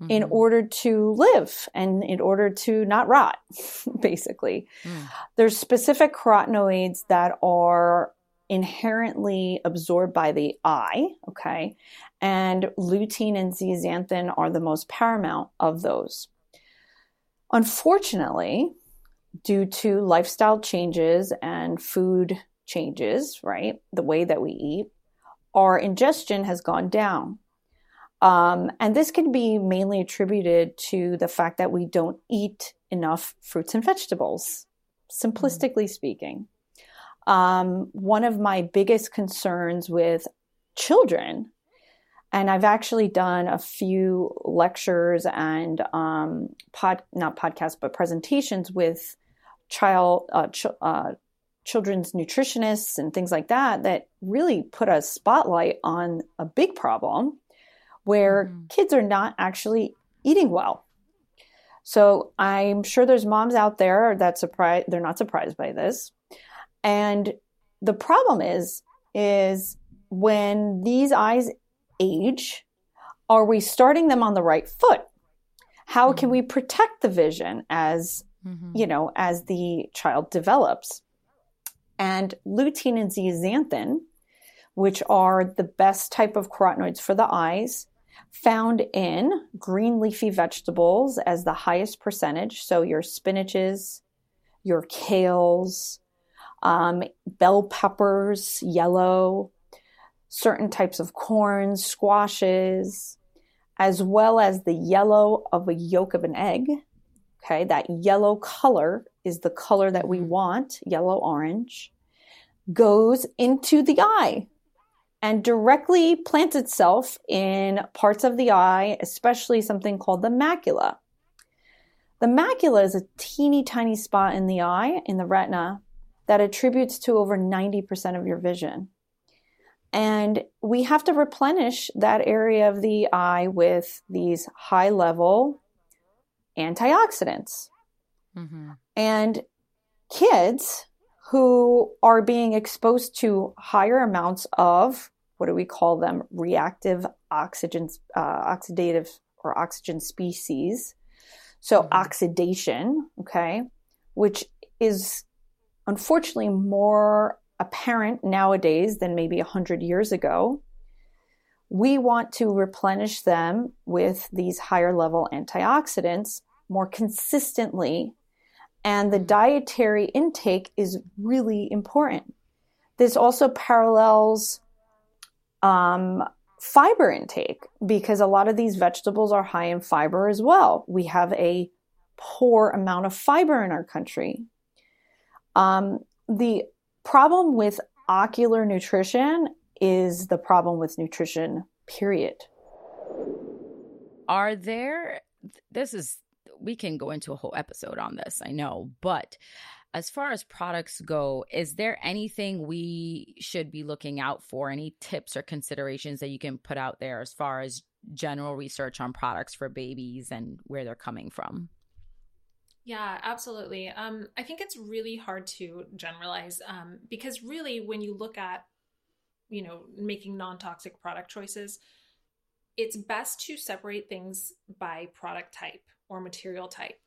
mm-hmm. in order to live and in order to not rot (laughs) basically mm. there's specific carotenoids that are inherently absorbed by the eye okay and lutein and zeaxanthin are the most paramount of those unfortunately due to lifestyle changes and food changes, right? The way that we eat, our ingestion has gone down. Um, and this can be mainly attributed to the fact that we don't eat enough fruits and vegetables, simplistically speaking. Um, one of my biggest concerns with children, and I've actually done a few lectures and um, pod, not podcasts, but presentations with child uh, ch- uh, children's nutritionists and things like that that really put a spotlight on a big problem where mm-hmm. kids are not actually eating well. So I'm sure there's moms out there that surprised they're not surprised by this. And the problem is is when these eyes age, are we starting them on the right foot? How mm-hmm. can we protect the vision as mm-hmm. you know, as the child develops. And lutein and zeaxanthin, which are the best type of carotenoids for the eyes, found in green leafy vegetables as the highest percentage. So your spinaches, your kales, um, bell peppers, yellow, certain types of corns, squashes, as well as the yellow of a yolk of an egg, Okay, that yellow color is the color that we mm-hmm. want, yellow orange, goes into the eye and directly plants itself in parts of the eye, especially something called the macula. The The macula is a teeny tiny spot in the eye, in the retina, that attributes to over 90% of your vision. And we have to replenish that area of the eye with these high level antioxidants. Mm-hmm. And kids who are being exposed to higher amounts of what do we call them? Reactive oxygen, uh, oxidative or oxygen species. So mm-hmm. oxidation, okay, which is unfortunately more apparent nowadays than maybe 100 years ago, we want to replenish them with these higher level antioxidants more consistently. And the dietary intake is really important. This also parallels um, fiber intake because a lot of these vegetables are high in fiber as well. We have a poor amount of fiber in our country. Um, the problem with ocular nutrition is the problem with nutrition, period. Are there, this is, we can go into a whole episode on this, I know, but as far as products go, is there anything we should be looking out for? Any tips or considerations that you can put out there as far as general research on products for babies and where they're coming from? Yeah, absolutely. Um, I think it's really hard to generalize um, because really, when you look at, you know, making non-toxic product choices, it's best to separate things by product type or material type.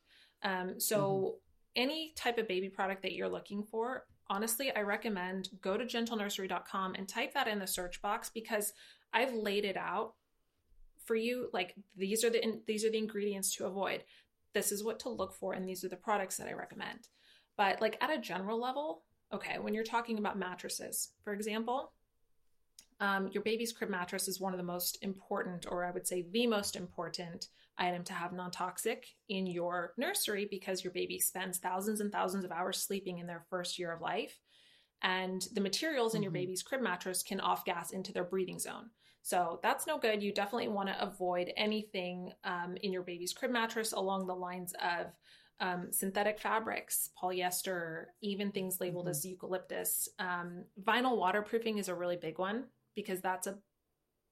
Um, so, mm-hmm. any type of baby product that you're looking for, honestly, I recommend go to gentlenursery.com and type that in the search box because I've laid it out for you. Like these are the these are the ingredients to avoid this is what to look for and these are the products that I recommend. But like at a general level, okay, when you're talking about mattresses, for example, um, your baby's crib mattress is one of the most important, or I would say the most important item to have non toxic in your nursery because your baby spends thousands and thousands of hours sleeping in their first year of life. And the materials in mm-hmm. your baby's crib mattress can off gas into their breathing zone. So that's no good. You definitely want to avoid anything um, in your baby's crib mattress along the lines of um, synthetic fabrics, polyester, even things labeled mm-hmm. as eucalyptus. Um, vinyl waterproofing is a really big one because that's a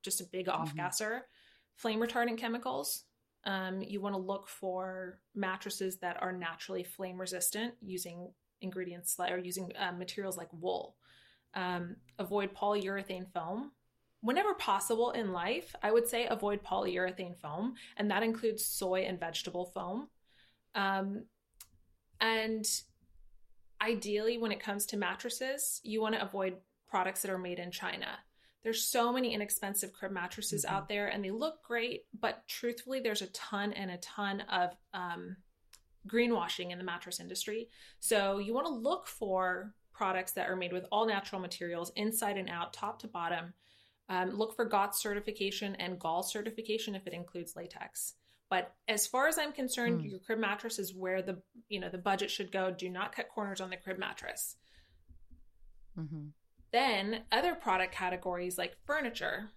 just a big off gasser. Mm-hmm. Flame retardant chemicals. Um, you want to look for mattresses that are naturally flame resistant using ingredients or using uh, materials like wool. Um, avoid polyurethane foam whenever possible in life, I would say avoid polyurethane foam, and that includes soy and vegetable foam. Um, and ideally, when it comes to mattresses, you want to avoid products that are made in China. There's so many inexpensive crib mattresses mm-hmm. out there, and they look great, but truthfully, there's a ton and a ton of um, greenwashing in the mattress industry. So you want to look for products that are made with all natural materials, inside and out, top to bottom, um, look for GOTS certification and GAL certification if it includes latex. But as far as I'm concerned, mm. your crib mattress is where the you know the budget should go. Do not cut corners on the crib mattress. Mm-hmm. Then other product categories like furniture,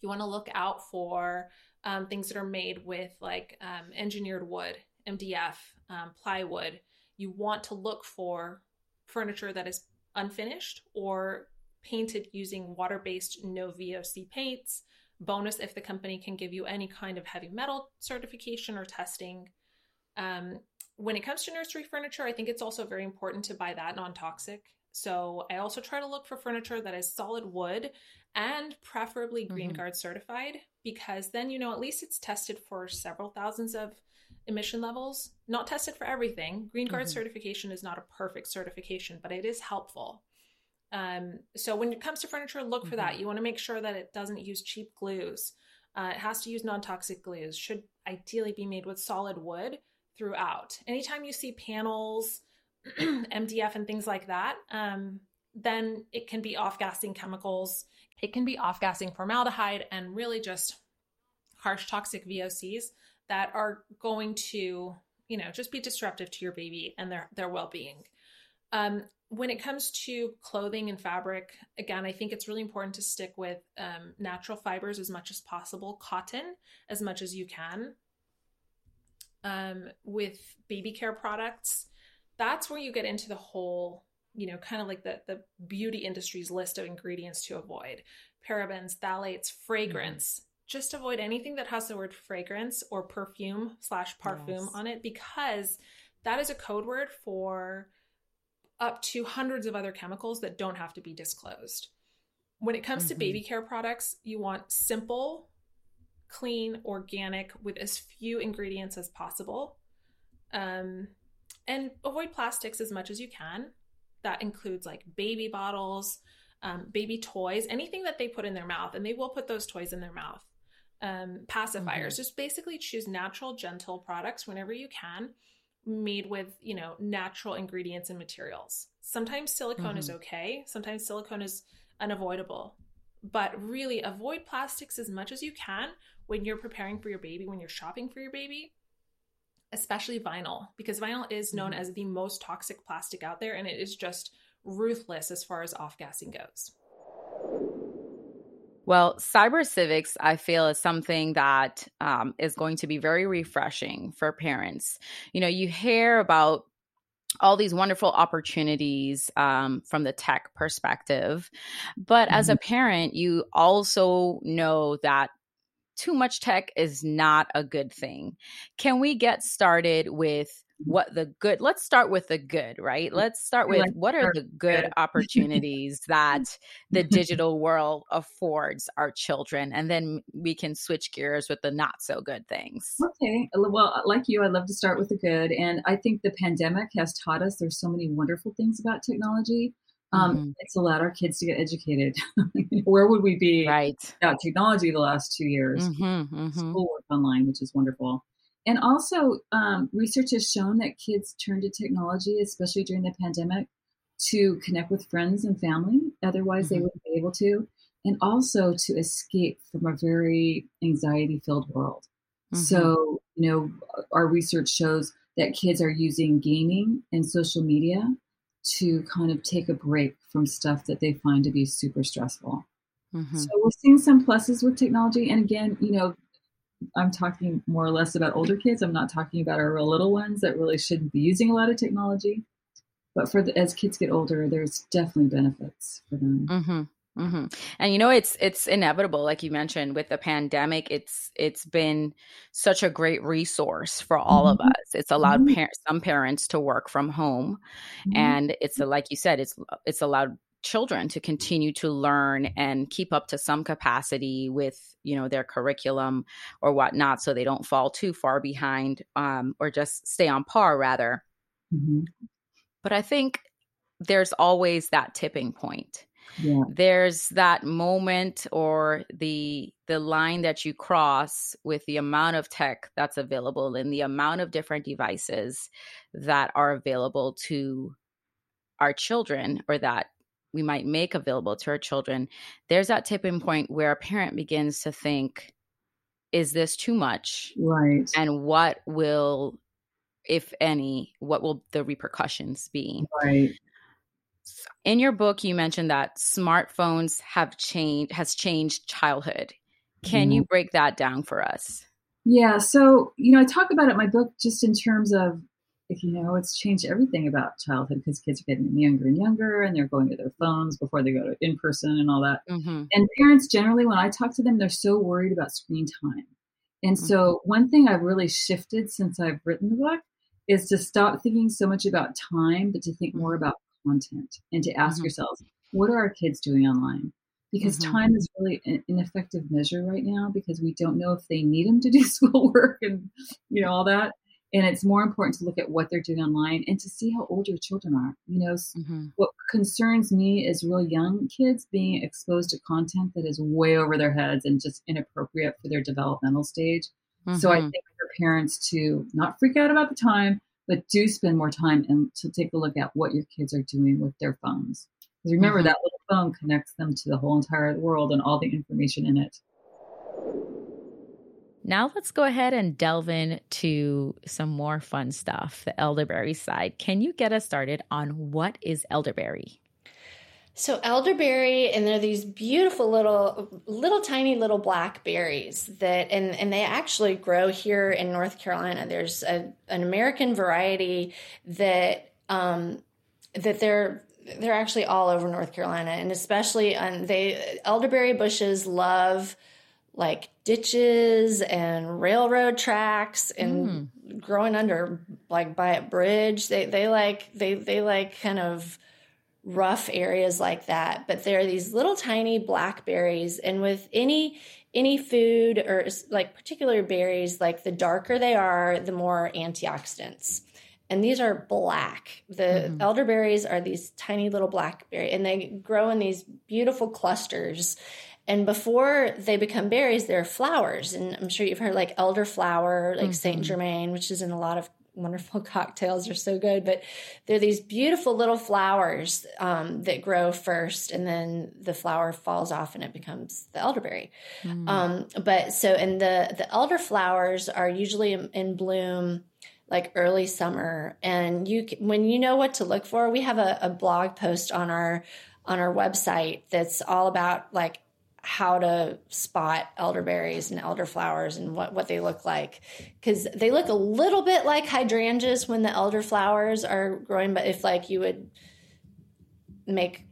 you want to look out for um, things that are made with like um, engineered wood, MDF, um, plywood. You want to look for furniture that is unfinished or painted using water based no VOC paints. Bonus if the company can give you any kind of heavy metal certification or testing. Um, when it comes to nursery furniture, I think it's also very important to buy that non toxic. So I also try to look for furniture that is solid wood and preferably Green mm-hmm. Guard certified because then, you know, at least it's tested for several thousands of emission levels. Not tested for everything. Green Guard mm-hmm. certification is not a perfect certification, but it is helpful. Um, so when it comes to furniture, look for mm-hmm. that. You want to make sure that it doesn't use cheap glues. Uh, it has to use non-toxic glues. Should ideally be made with solid wood throughout. Anytime you see panels, (clears throat) MDF, and things like that, um, then it can be off-gassing chemicals. It can be off-gassing formaldehyde and really just harsh toxic VOCs that are going to, you know, just be disruptive to your baby and their their well-being. Um, when it comes to clothing and fabric, again, I think it's really important to stick with um, natural fibers as much as possible, cotton as much as you can. um, with baby care products, that's where you get into the whole, you know, kind of like the the beauty industry's list of ingredients to avoid: parabens, phthalates, fragrance. Mm-hmm. Just avoid anything that has the word fragrance or perfume slash parfum yes. on it because that is a code word for up to hundreds of other chemicals that don't have to be disclosed. When it comes mm-hmm. to baby care products, you want simple, clean, organic with as few ingredients as possible. Um, and avoid plastics as much as you can. That includes like baby bottles, um, baby toys, anything that they put in their mouth, and they will put those toys in their mouth. Um, pacifiers, mm-hmm. just basically choose natural, gentle products whenever you can, made with you know natural ingredients and materials. Sometimes silicone mm-hmm. is okay. Sometimes silicone is unavoidable, but really avoid plastics as much as you can when you're preparing for your baby, when you're shopping for your baby especially vinyl, because vinyl is known mm-hmm. as the most toxic plastic out there and it is just ruthless as far as off gassing goes. Well, cyber civics, I feel, is something that um, is going to be very refreshing for parents. You know, you hear about all these wonderful opportunities um, from the tech perspective. But mm-hmm. as a mm-hmm. parent, you also know that too much tech is not a good thing. Can we get started with mm-hmm. what the good let's start with the good right? Mm-hmm. Let's start with what are the good opportunities that the (laughs) digital world affords our children and then we can switch gears with the not so good things? Okay uh, well uh, like you i love to start with the good and i think the pandemic has taught us there's so many wonderful things about technology um, mm-hmm. It's allowed our kids to get educated. (laughs) Where would we be right. without technology the last two years? Mm-hmm, mm-hmm. Schoolwork online, which is wonderful. And also, um, research has shown that kids turn to technology, especially during the pandemic, to connect with friends and family. Otherwise, they mm-hmm. wouldn't be able to. And also to escape from a very anxiety filled world. So, mm-hmm. you know, our research shows that kids are using gaming and social media to kind of take a break from stuff that they find to be super stressful. Mm-hmm. So we're seeing some pluses with technology. And again, you know, I'm talking more or less about older kids. I'm not talking about our real little ones that really shouldn't be using a lot of technology. But for the, as kids get older, there's definitely benefits for them. Mm-hmm. Mm-hmm. And you know, it's it's inevitable, like you mentioned, with the pandemic. It's it's been such a great resource for all mm-hmm. of us. It's allowed mm-hmm. par- some parents to work from home, mm-hmm. and it's a, like you said, it's it's allowed children to continue to learn and keep up to some capacity with you know their curriculum or whatnot, so they don't fall too far behind, um, or just stay on par rather. Mm-hmm. But I think there's always that tipping point yeah. there's that moment or the the line that you cross with the amount of tech that's available and the amount of different devices that are available to our children or that we might make available to our children there's that tipping point where a parent begins to think is this too much? Right. And what will if any what will the repercussions be? Right in your book you mentioned that smartphones have changed has changed childhood can mm-hmm. you break that down for us yeah so you know i talk about it in my book just in terms of if you know it's changed everything about childhood because kids are getting younger and younger and they're going to their phones before they go to in person and all that mm-hmm. and parents generally when i talk to them they're so worried about screen time and mm-hmm. so one thing i've really shifted since i've written the book is to stop thinking so much about time but to think more mm-hmm. about content and to ask mm-hmm. yourselves, what are our kids doing online? Because mm-hmm. time is really an ineffective measure right now because we don't know if they need them to do (laughs) schoolwork and you know all that. And it's more important to look at what they're doing online and to see how old your children are. You know, mm-hmm. what concerns me is real young kids being exposed to content that is way over their heads and just inappropriate for their developmental stage. So I mm-hmm. think for parents to not freak out about the time, but do spend more time and to take a look at what your kids are doing with their phones. Because remember, mm-hmm. that little phone connects them to the whole entire world and all the information in it. Now let's go ahead and delve into some more fun stuff, the elderberry side. Can you get us started on what is elderberry? So elderberry, and they're these beautiful little, little tiny little black berries that, and and they actually grow here in North Carolina. There's a, an American variety that um, that they're they're actually all over North Carolina, and especially on they elderberry bushes love like ditches and railroad tracks and mm. growing under like by a bridge. They they like they they like kind of rough areas like that. But there are these little tiny blackberries, and with any any food or like particular berries, like the darker they are, the more antioxidants. And these are black. The mm-hmm. elderberries are these tiny little blackberry, and they grow in these beautiful clusters and before they become berries, they're flowers. And I'm sure you've heard like elderflower, like mm-hmm. Saint Germain, which is in a lot of wonderful (laughs) cocktails. They're so good. But they're these beautiful little flowers um, that grow first, and then the flower falls off and it becomes the elderberry. Mm. Um, but so, and the the elder flowers are usually in, in bloom like early summer and you when you know what to look for we have a, a blog post on our on our website that's all about like how to spot elderberries and elderflowers and what, what they look like. Because they look a little bit like hydrangeas when the elderflowers are growing but if like you would make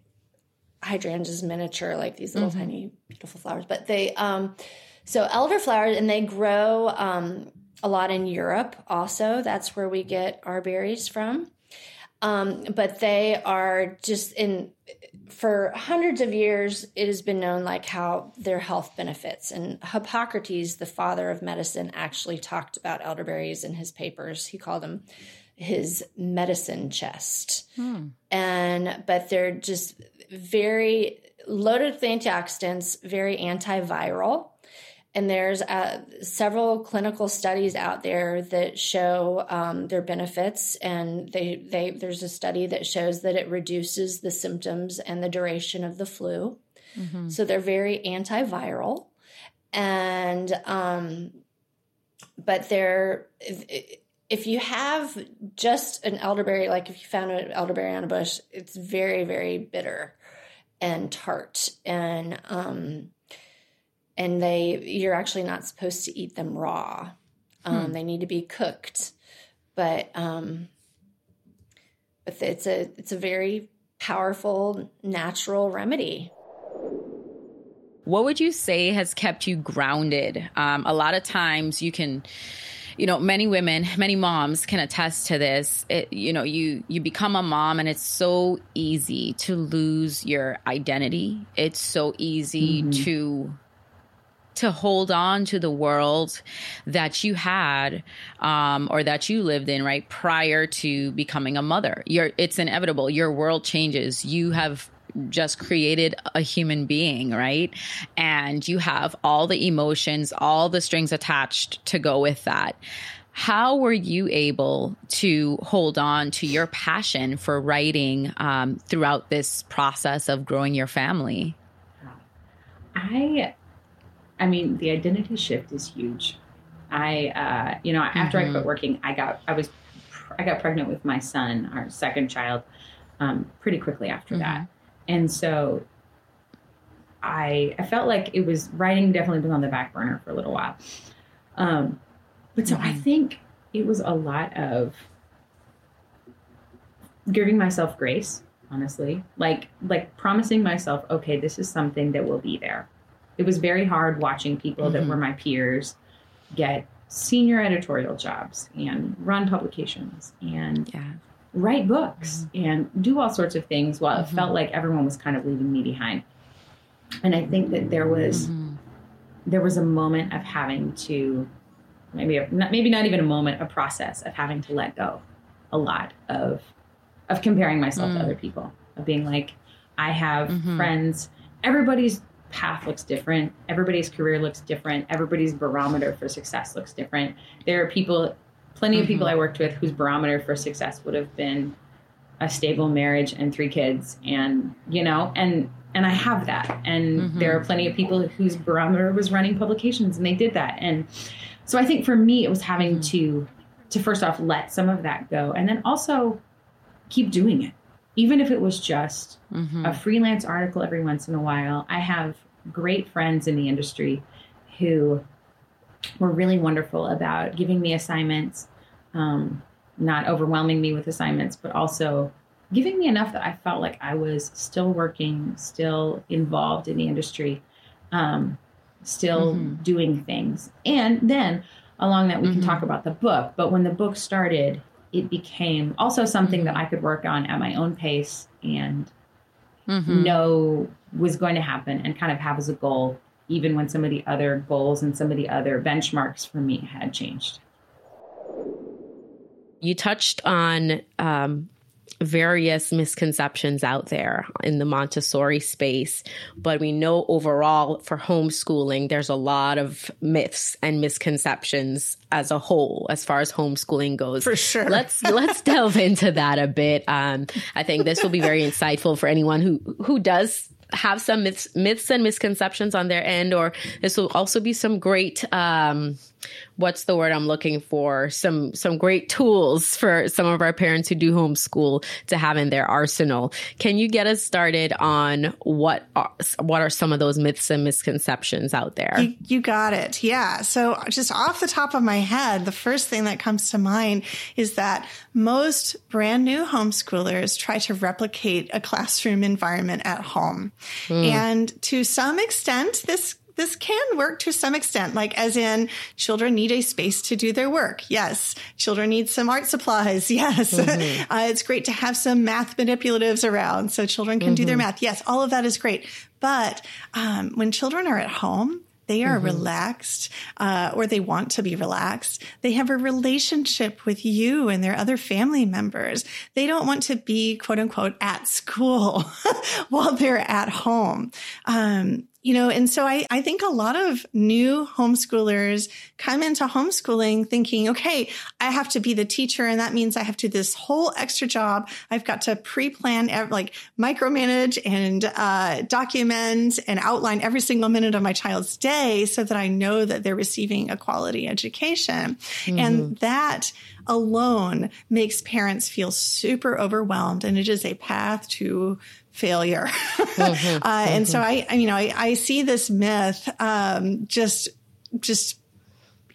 hydrangeas miniature like these little mm-hmm. tiny beautiful flowers. But they um so elderflowers and they grow um a lot in europe also. That's where we get our berries from. Um, but they are just in for hundreds of years it has been known like how their health benefits. And hippocrates the father of medicine actually talked about elderberries in his papers. He called them his medicine chest. Hmm. and but they're just very loaded with antioxidants very antiviral and there's uh, several clinical studies out there that show um, their benefits. And they, they there's a study that shows that it reduces the symptoms and the duration of the flu. Mm-hmm. so they're very antiviral. And um, but they're if, if you have just an elderberry like if you found an elderberry on a bush it's very very bitter and tart. And um, and they you're actually not supposed to eat them raw. Um, hmm. They need to be cooked, but um, but it's a it's a very powerful natural remedy. What would you say has kept you grounded? Um, a lot of times you can you know many women many moms can attest to this it, you know you you become a mom and it's so easy to lose your identity it's so easy mm-hmm. to to hold on to the world that you had um, or that you lived in right prior to becoming a mother you're it's inevitable your world changes you have just created a human being, right? And you have all the emotions, all the strings attached to go with that. How were you able to hold on to your passion for writing um, throughout this process of growing your family? I I mean, the identity shift is huge. I, uh, you know, after mm-hmm. I quit working, I got, I was, I got pregnant with my son, our second child, um, pretty quickly after mm-hmm. that. And so I, I felt like it was writing definitely was on the back burner for a little while. Um, but so mm-hmm. I think it was a lot of giving myself grace, honestly, like, like promising myself, okay, this is something that will be there it was very hard watching people mm-hmm. that were my peers get senior editorial jobs and run publications and yeah. write books mm-hmm. and do all sorts of things while mm-hmm. it felt like everyone was kind of leaving me behind. And I think that there was mm-hmm. there was a moment of having to maybe a, maybe not even a moment, a process of having to let go a lot of of comparing myself to mm. other people, of being like, I have mm-hmm. friends, everybody's path looks different. Everybody's career looks different. Everybody's barometer for success looks different. There are people, plenty of mm-hmm. people I worked with whose barometer for success would have been a stable marriage and three kids and you know and and I have that and mm-hmm. there are plenty of people whose barometer was running publications and they did that and so I think for me it was having mm-hmm. to to first off let some of that go and then also keep doing it even if it was just mm-hmm. a freelance article every once in a while. I have great friends in the industry who were really wonderful about giving me assignments, um, not overwhelming me with assignments, but also giving me enough that I felt like I was still working, still involved in the industry, um, still mm-hmm. doing things. And then along that, we mm-hmm. can talk about the book. But when the book started, it became also something that I could work on at my own pace and mm-hmm. know was going to happen and kind of have as a goal, even when some of the other goals and some of the other benchmarks for me had changed. You touched on um, various misconceptions out there in the Montessori space, but we know overall for homeschooling, there's a lot of myths and misconceptions as a whole as far as homeschooling goes. For sure. Let's let's (laughs) delve into that a bit. Um, I think this will be very (laughs) insightful for anyone who who does have some myths, myths and misconceptions on their end, or this will also be some great, um, what's the word I'm looking for? Some some great tools for some of our parents who do homeschool to have in their arsenal. Can you get us started on what are, what are some of those myths and misconceptions out there? You, you got it. Yeah. So just off the top of my head, the first thing that comes to mind is that most brand new homeschoolers try to replicate a classroom environment at home. Mm. And to some extent, this this can work to some extent, like as in children need a space to do their work. Yes. Children need some art supplies. (laughs) Yes. Mm-hmm. Uh, it's great to have some math manipulatives around so children can mm-hmm. do their mm-hmm. math. Yes. All of that is great. But um, when children are at home, they are mm-hmm. relaxed uh, or they want to be relaxed. They have a relationship with you and their other family members. They don't want to be quote unquote at school (laughs) while they're at home. Um, you know, and so I, I think a lot of new homeschoolers come into homeschooling thinking, okay, I have to be the teacher. And that means I have to do this whole extra job. I've got to pre-plan, like micromanage and uh, document and outline every single minute of my child's day so that I know that they're receiving a quality education. Mm-hmm. And that alone makes parents feel super overwhelmed. And it is a path to failure. (laughs) mm-hmm, uh, and so mm-hmm. I, you know, I, I see this myth um, just just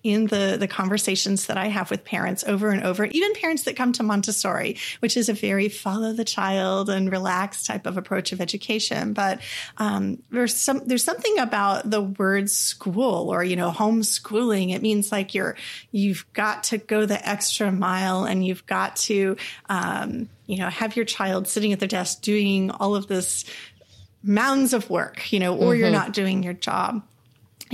in the the conversations that I have with parents over and over, even parents that come to Montessori, which is a very follow the child and relaxed type of approach of education. But um, there's some there's something about the word school or you know homeschooling. It means like you're you've got to go the extra mile and you've got to um, you know have your child sitting at their desk doing all of this mounds of work, you know, or mm-hmm. you're not doing your job.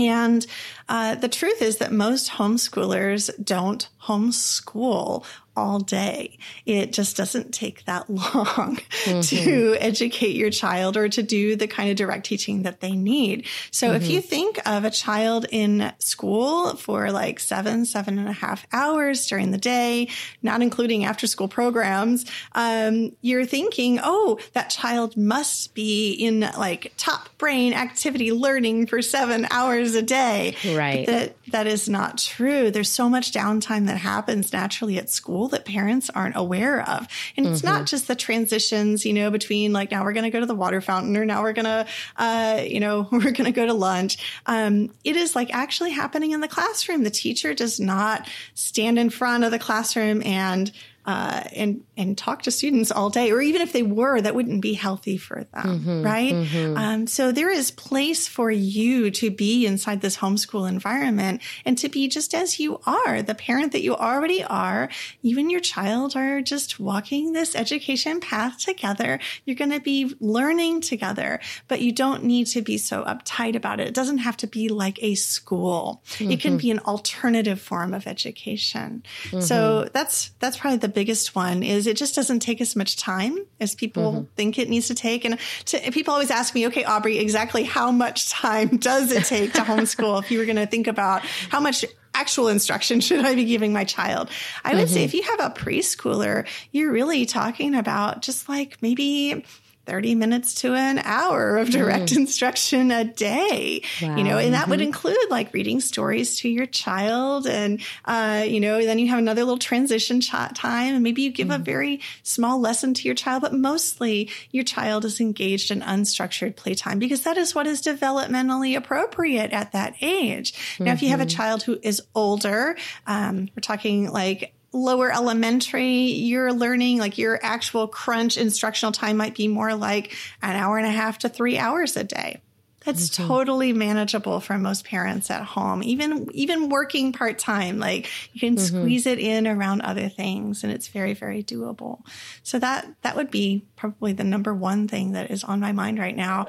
And uh, the truth is that most homeschoolers don't homeschool all day. It just doesn't take that (laughs) long mm-hmm. to educate your child or to do the kind of direct teaching that they need. So mm-hmm. if you think of a child in school for like seven, seven and a half hours during the day, not including after school programs, um, you're thinking, oh, that child must be in like top brain activity learning for seven hours a day. Right. But that, that is not true. There's so much downtime that happens naturally at school that parents aren't aware of. And it's mm-hmm. not just the transitions, you know, between like now we're going to go to the water fountain or now we're going to, uh, you know, (laughs) we're going to go to lunch. Um, it is like actually happening in the classroom. The teacher does not stand in front of the classroom and uh, and and talk to students all day, or even if they were, that wouldn't be healthy for them, mm-hmm, right? Mm-hmm. Um, so there is place for you to be inside this homeschool environment and to be just as you are, the parent that you already are. You and your child are just walking this education path together. You're going to be learning together, but you don't need to be so uptight about it. It doesn't have to be like a school. Mm-hmm. It can mm-hmm. be an alternative form of education. So mm-hmm. that's that's probably the biggest one is it just doesn't take as much time as people mm-hmm. think it needs to take. And to, people always ask me, okay, Aubrey, exactly how much time (laughs) does it take to homeschool? if you were going to think about how much actual instruction (laughs) should I be giving my child? I would mm-hmm. say if you have a preschooler, you're really talking about just like maybe 30 minutes to an hour of direct mm. (laughs) instruction a day wow. you know and that mm-hmm. would include like reading stories to your child and uh, you know then you have another little transition chat time and maybe you give mm. a very small lesson to your child but mostly your child is engaged in unstructured playtime because that is what is developmentally appropriate at that age mm-hmm. now if you have a mm-hmm. child who is older um, we're talking like lower elementary, you're learning like your actual crunch instructional time might be more like an hour and a half to three hours a day. That's mm-hmm. totally manageable for most parents at home. Even even working part time, like you can mm-hmm. squeeze it in around other things, and it's very very doable. So that that would be probably the number one thing that is on my mind right now.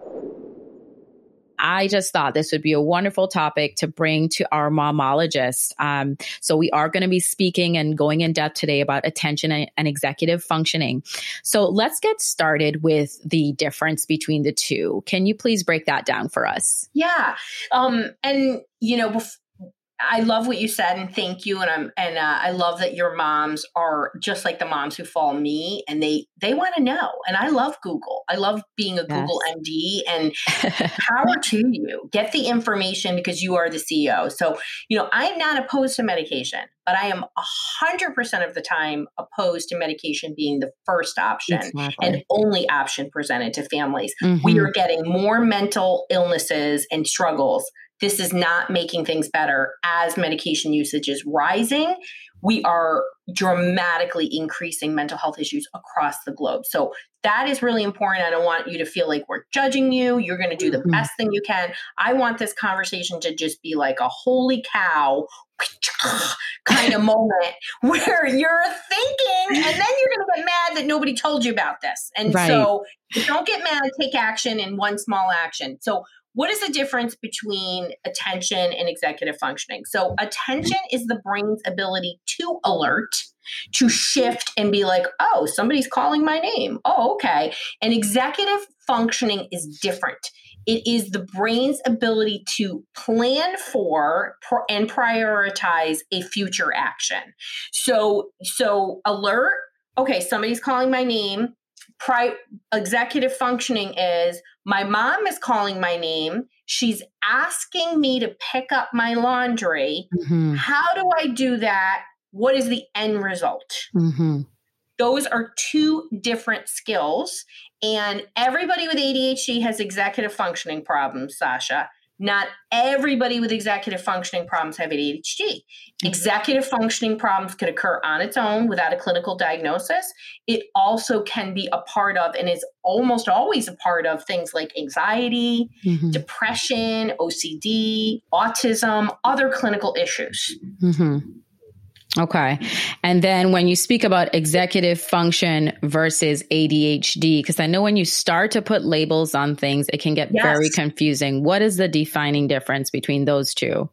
I just thought this would be a wonderful topic to bring to our momologists. Um, so we are going to be speaking and going in depth today about attention and, and, executive functioning. So let's get started with the difference between the two. Can you please break that down for us? Yeah. Um, and you know, bef- I love what you said and thank you and I'm and uh, I love that your moms are just like the moms who follow me and they they want to know and I love Google. I love being a yes. Google MD and (laughs) power to you. Get the information because you are the CEO. So, you know, I'm not opposed to medication, but I am 100% of the time opposed to medication being the first option exactly. and only option presented to families. Mm-hmm. We are getting more mental illnesses and struggles this is not making things better as medication usage is rising. We are dramatically increasing mental health issues across the globe. So that is really important. I don't want you to feel like we're judging you. You're going to do the mm-hmm. best thing you can. I want this conversation to just be like a holy cow (laughs) kind of (laughs) moment where you're thinking and then you're going to get mad that nobody told you about this. And right. so don't get mad, take action in one small action. So what is the difference between attention and executive functioning? So, attention is the brain's ability to alert, to shift and be like, oh, somebody's calling my name. Oh, okay. And executive functioning is different. It is the brain's ability to plan for and prioritize a future action. So, so alert, okay, somebody's calling my name pri- executive functioning is my mom is calling my name. She's asking me to pick up my laundry. Mm-hmm. How do I do that? What is the end result? Mm-hmm. Those are two different skills. And everybody with ADHD has executive functioning problems, Sasha. Not everybody with executive functioning problems have ADHD. Mm-hmm. Executive functioning problems could occur on its own without a clinical diagnosis. It also can be a part of, and is almost always a part of things like anxiety, mm-hmm. depression, OCD, autism, other clinical issues. Mm-hmm. Okay. And then when you speak about executive function versus ADHD, because I know when you start to put labels on things, it can get yes. very confusing. What is the defining difference between those two?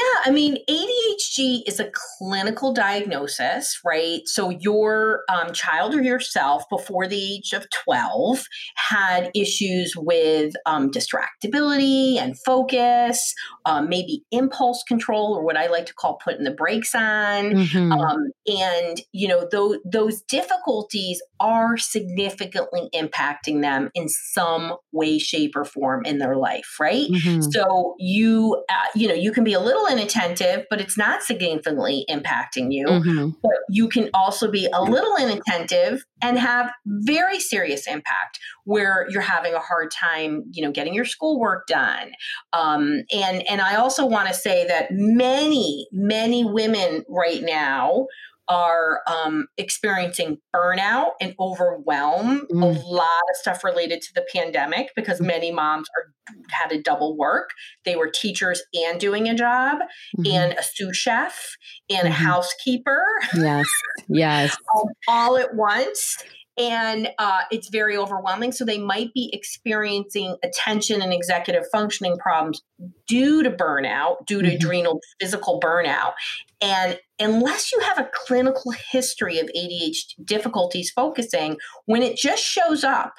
Yeah, I mean, ADHD is a clinical diagnosis, right? So your um, child or yourself before the age of 12 had issues with um, distractibility and focus, um, maybe impulse control, or what I like to call putting the brakes on. Mm-hmm. Um, and, you know, those, those difficulties are significantly impacting them in some way, shape, or form in their life, right? Mm-hmm. So you, uh, you know, you can be a little inattentive, but it's not significantly impacting you. Mm-hmm. But you can also be a little inattentive and have very serious impact where you're having a hard time, you know, getting your schoolwork done. Um, and and I also want to say that many many women right now are um, experiencing burnout and overwhelm, mm. a lot of stuff related to the pandemic because mm. many moms are had a double work. They were teachers and doing a job, mm-hmm. and a sous chef and mm-hmm. a housekeeper. Yes, yes, (laughs) um, all at once and uh, it's very overwhelming. So they might be experiencing attention and executive functioning problems due to burnout, due to mm-hmm. adrenal physical burnout. And unless you have a clinical history of ADHD difficulties focusing, when it just shows up,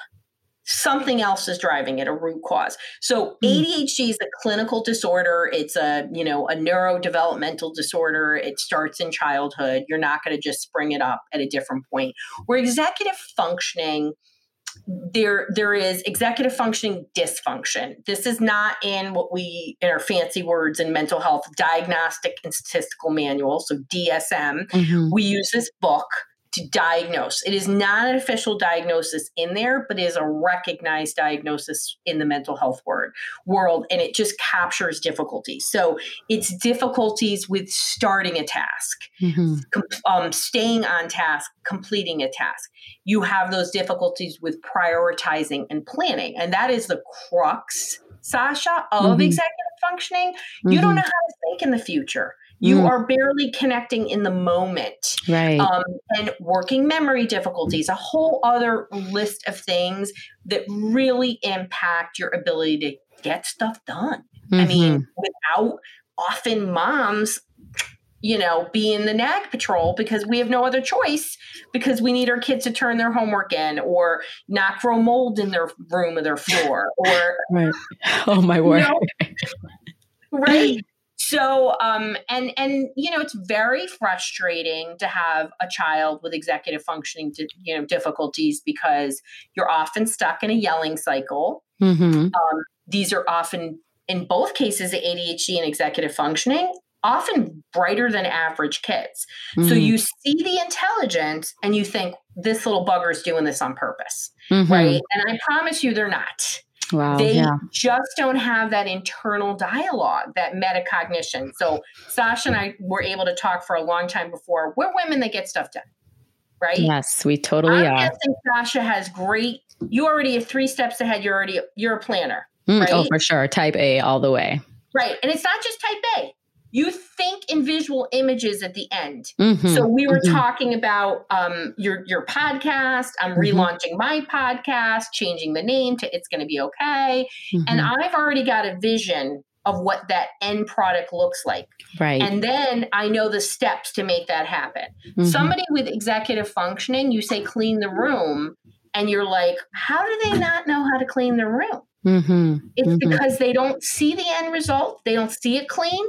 something else is driving it a root cause. So mm. adhd is a clinical disorder. It's a you know a neurodevelopmental disorder. It starts in childhood. You're not going to just spring it up at a different point. Where executive functioning there there is executive functioning dysfunction this is not in what we in our fancy words in mental health diagnostic and statistical manual so dsm mm-hmm. we use this book to diagnose. It is not an official diagnosis in there, but is a recognized diagnosis in the mental health word, world, and it just captures difficulties. So it's difficulties with starting a task, mm-hmm. um, staying on task, completing a task. You have those difficulties with prioritizing and planning, and that is the crux, Sasha, of mm-hmm. executive functioning. You mm-hmm. don't know how to think in the future. You mm. are barely connecting in the moment. Right. Um, and working memory difficulties, a whole other list of things that really impact your ability to get stuff done. Mm-hmm. I mean, mm-hmm. without often moms you know, be in the nag patrol because we have no other choice because we need our kids to turn their homework in or not grow mold in their room or their floor or (laughs) right. Oh my word. You know, (laughs) right. So, um, and and you know, it's very frustrating to have a child with executive functioning, you know, difficulties because you're often stuck in a yelling cycle. Mm-hmm. Um, these are often, in both cases, ADHD and executive functioning, often brighter than average kids. Mm-hmm. So you see the intelligence and you think this little bugger is doing this on purpose, mm-hmm. right? And I promise you, they're not. Wow, they yeah. just don't have that internal dialogue, that metacognition. So Sasha and I were able to talk for a long time before. We're women that get stuff done, right? Yes, we totally I'm are. Guessing Sasha has great. You already have three steps ahead. You're already you're a planner, mm, right? Oh, for sure, type A all the way. Right, and it's not just type A you think in visual images at the end. Mm-hmm. So we were mm-hmm. talking about um, your your podcast. I'm mm-hmm. relaunching my podcast, changing the name to "It's Going to Be Okay," and mm-hmm. I've already got a vision of what that end product looks like. Right. And then I know the steps to make that happen. Mm-hmm. Somebody with executive functioning, you say clean the room, and you're like, how do they not know how to clean the room? Mm-hmm. It's because they don't see the end result. They don't see it clean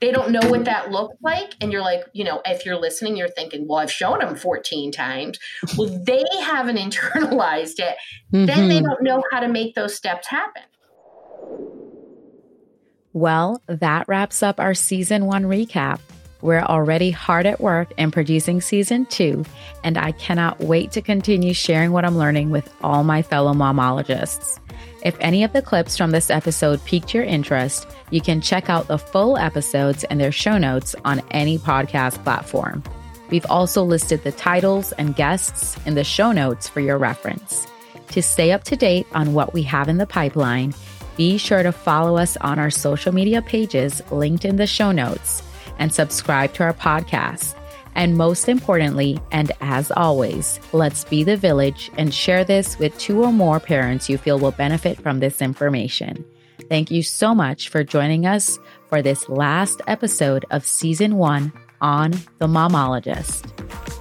they don't know what that looks like and you're like you know if you're listening you're thinking well i've shown them 14 times well (laughs) they haven't internalized it mm-hmm. then they mm-hmm. don't know how to make those steps happen well that wraps up our season one recap we're already hard at work in producing season two, and I cannot wait to continue sharing what I'm learning with all my fellow momologists. If any of the clips from this episode piqued your interest, you can check out the full episodes and their show notes on any podcast platform. We've also listed the titles and guests in the show notes for your reference. To stay up to date on what we have in the pipeline, be sure to follow us on our social media pages linked in the show notes and subscribe to our podcast. And most importantly, and as always, let's be the village and share this with two or more parents you feel will benefit from this information. Thank you so much for joining us for this last episode of season one on The Momologist.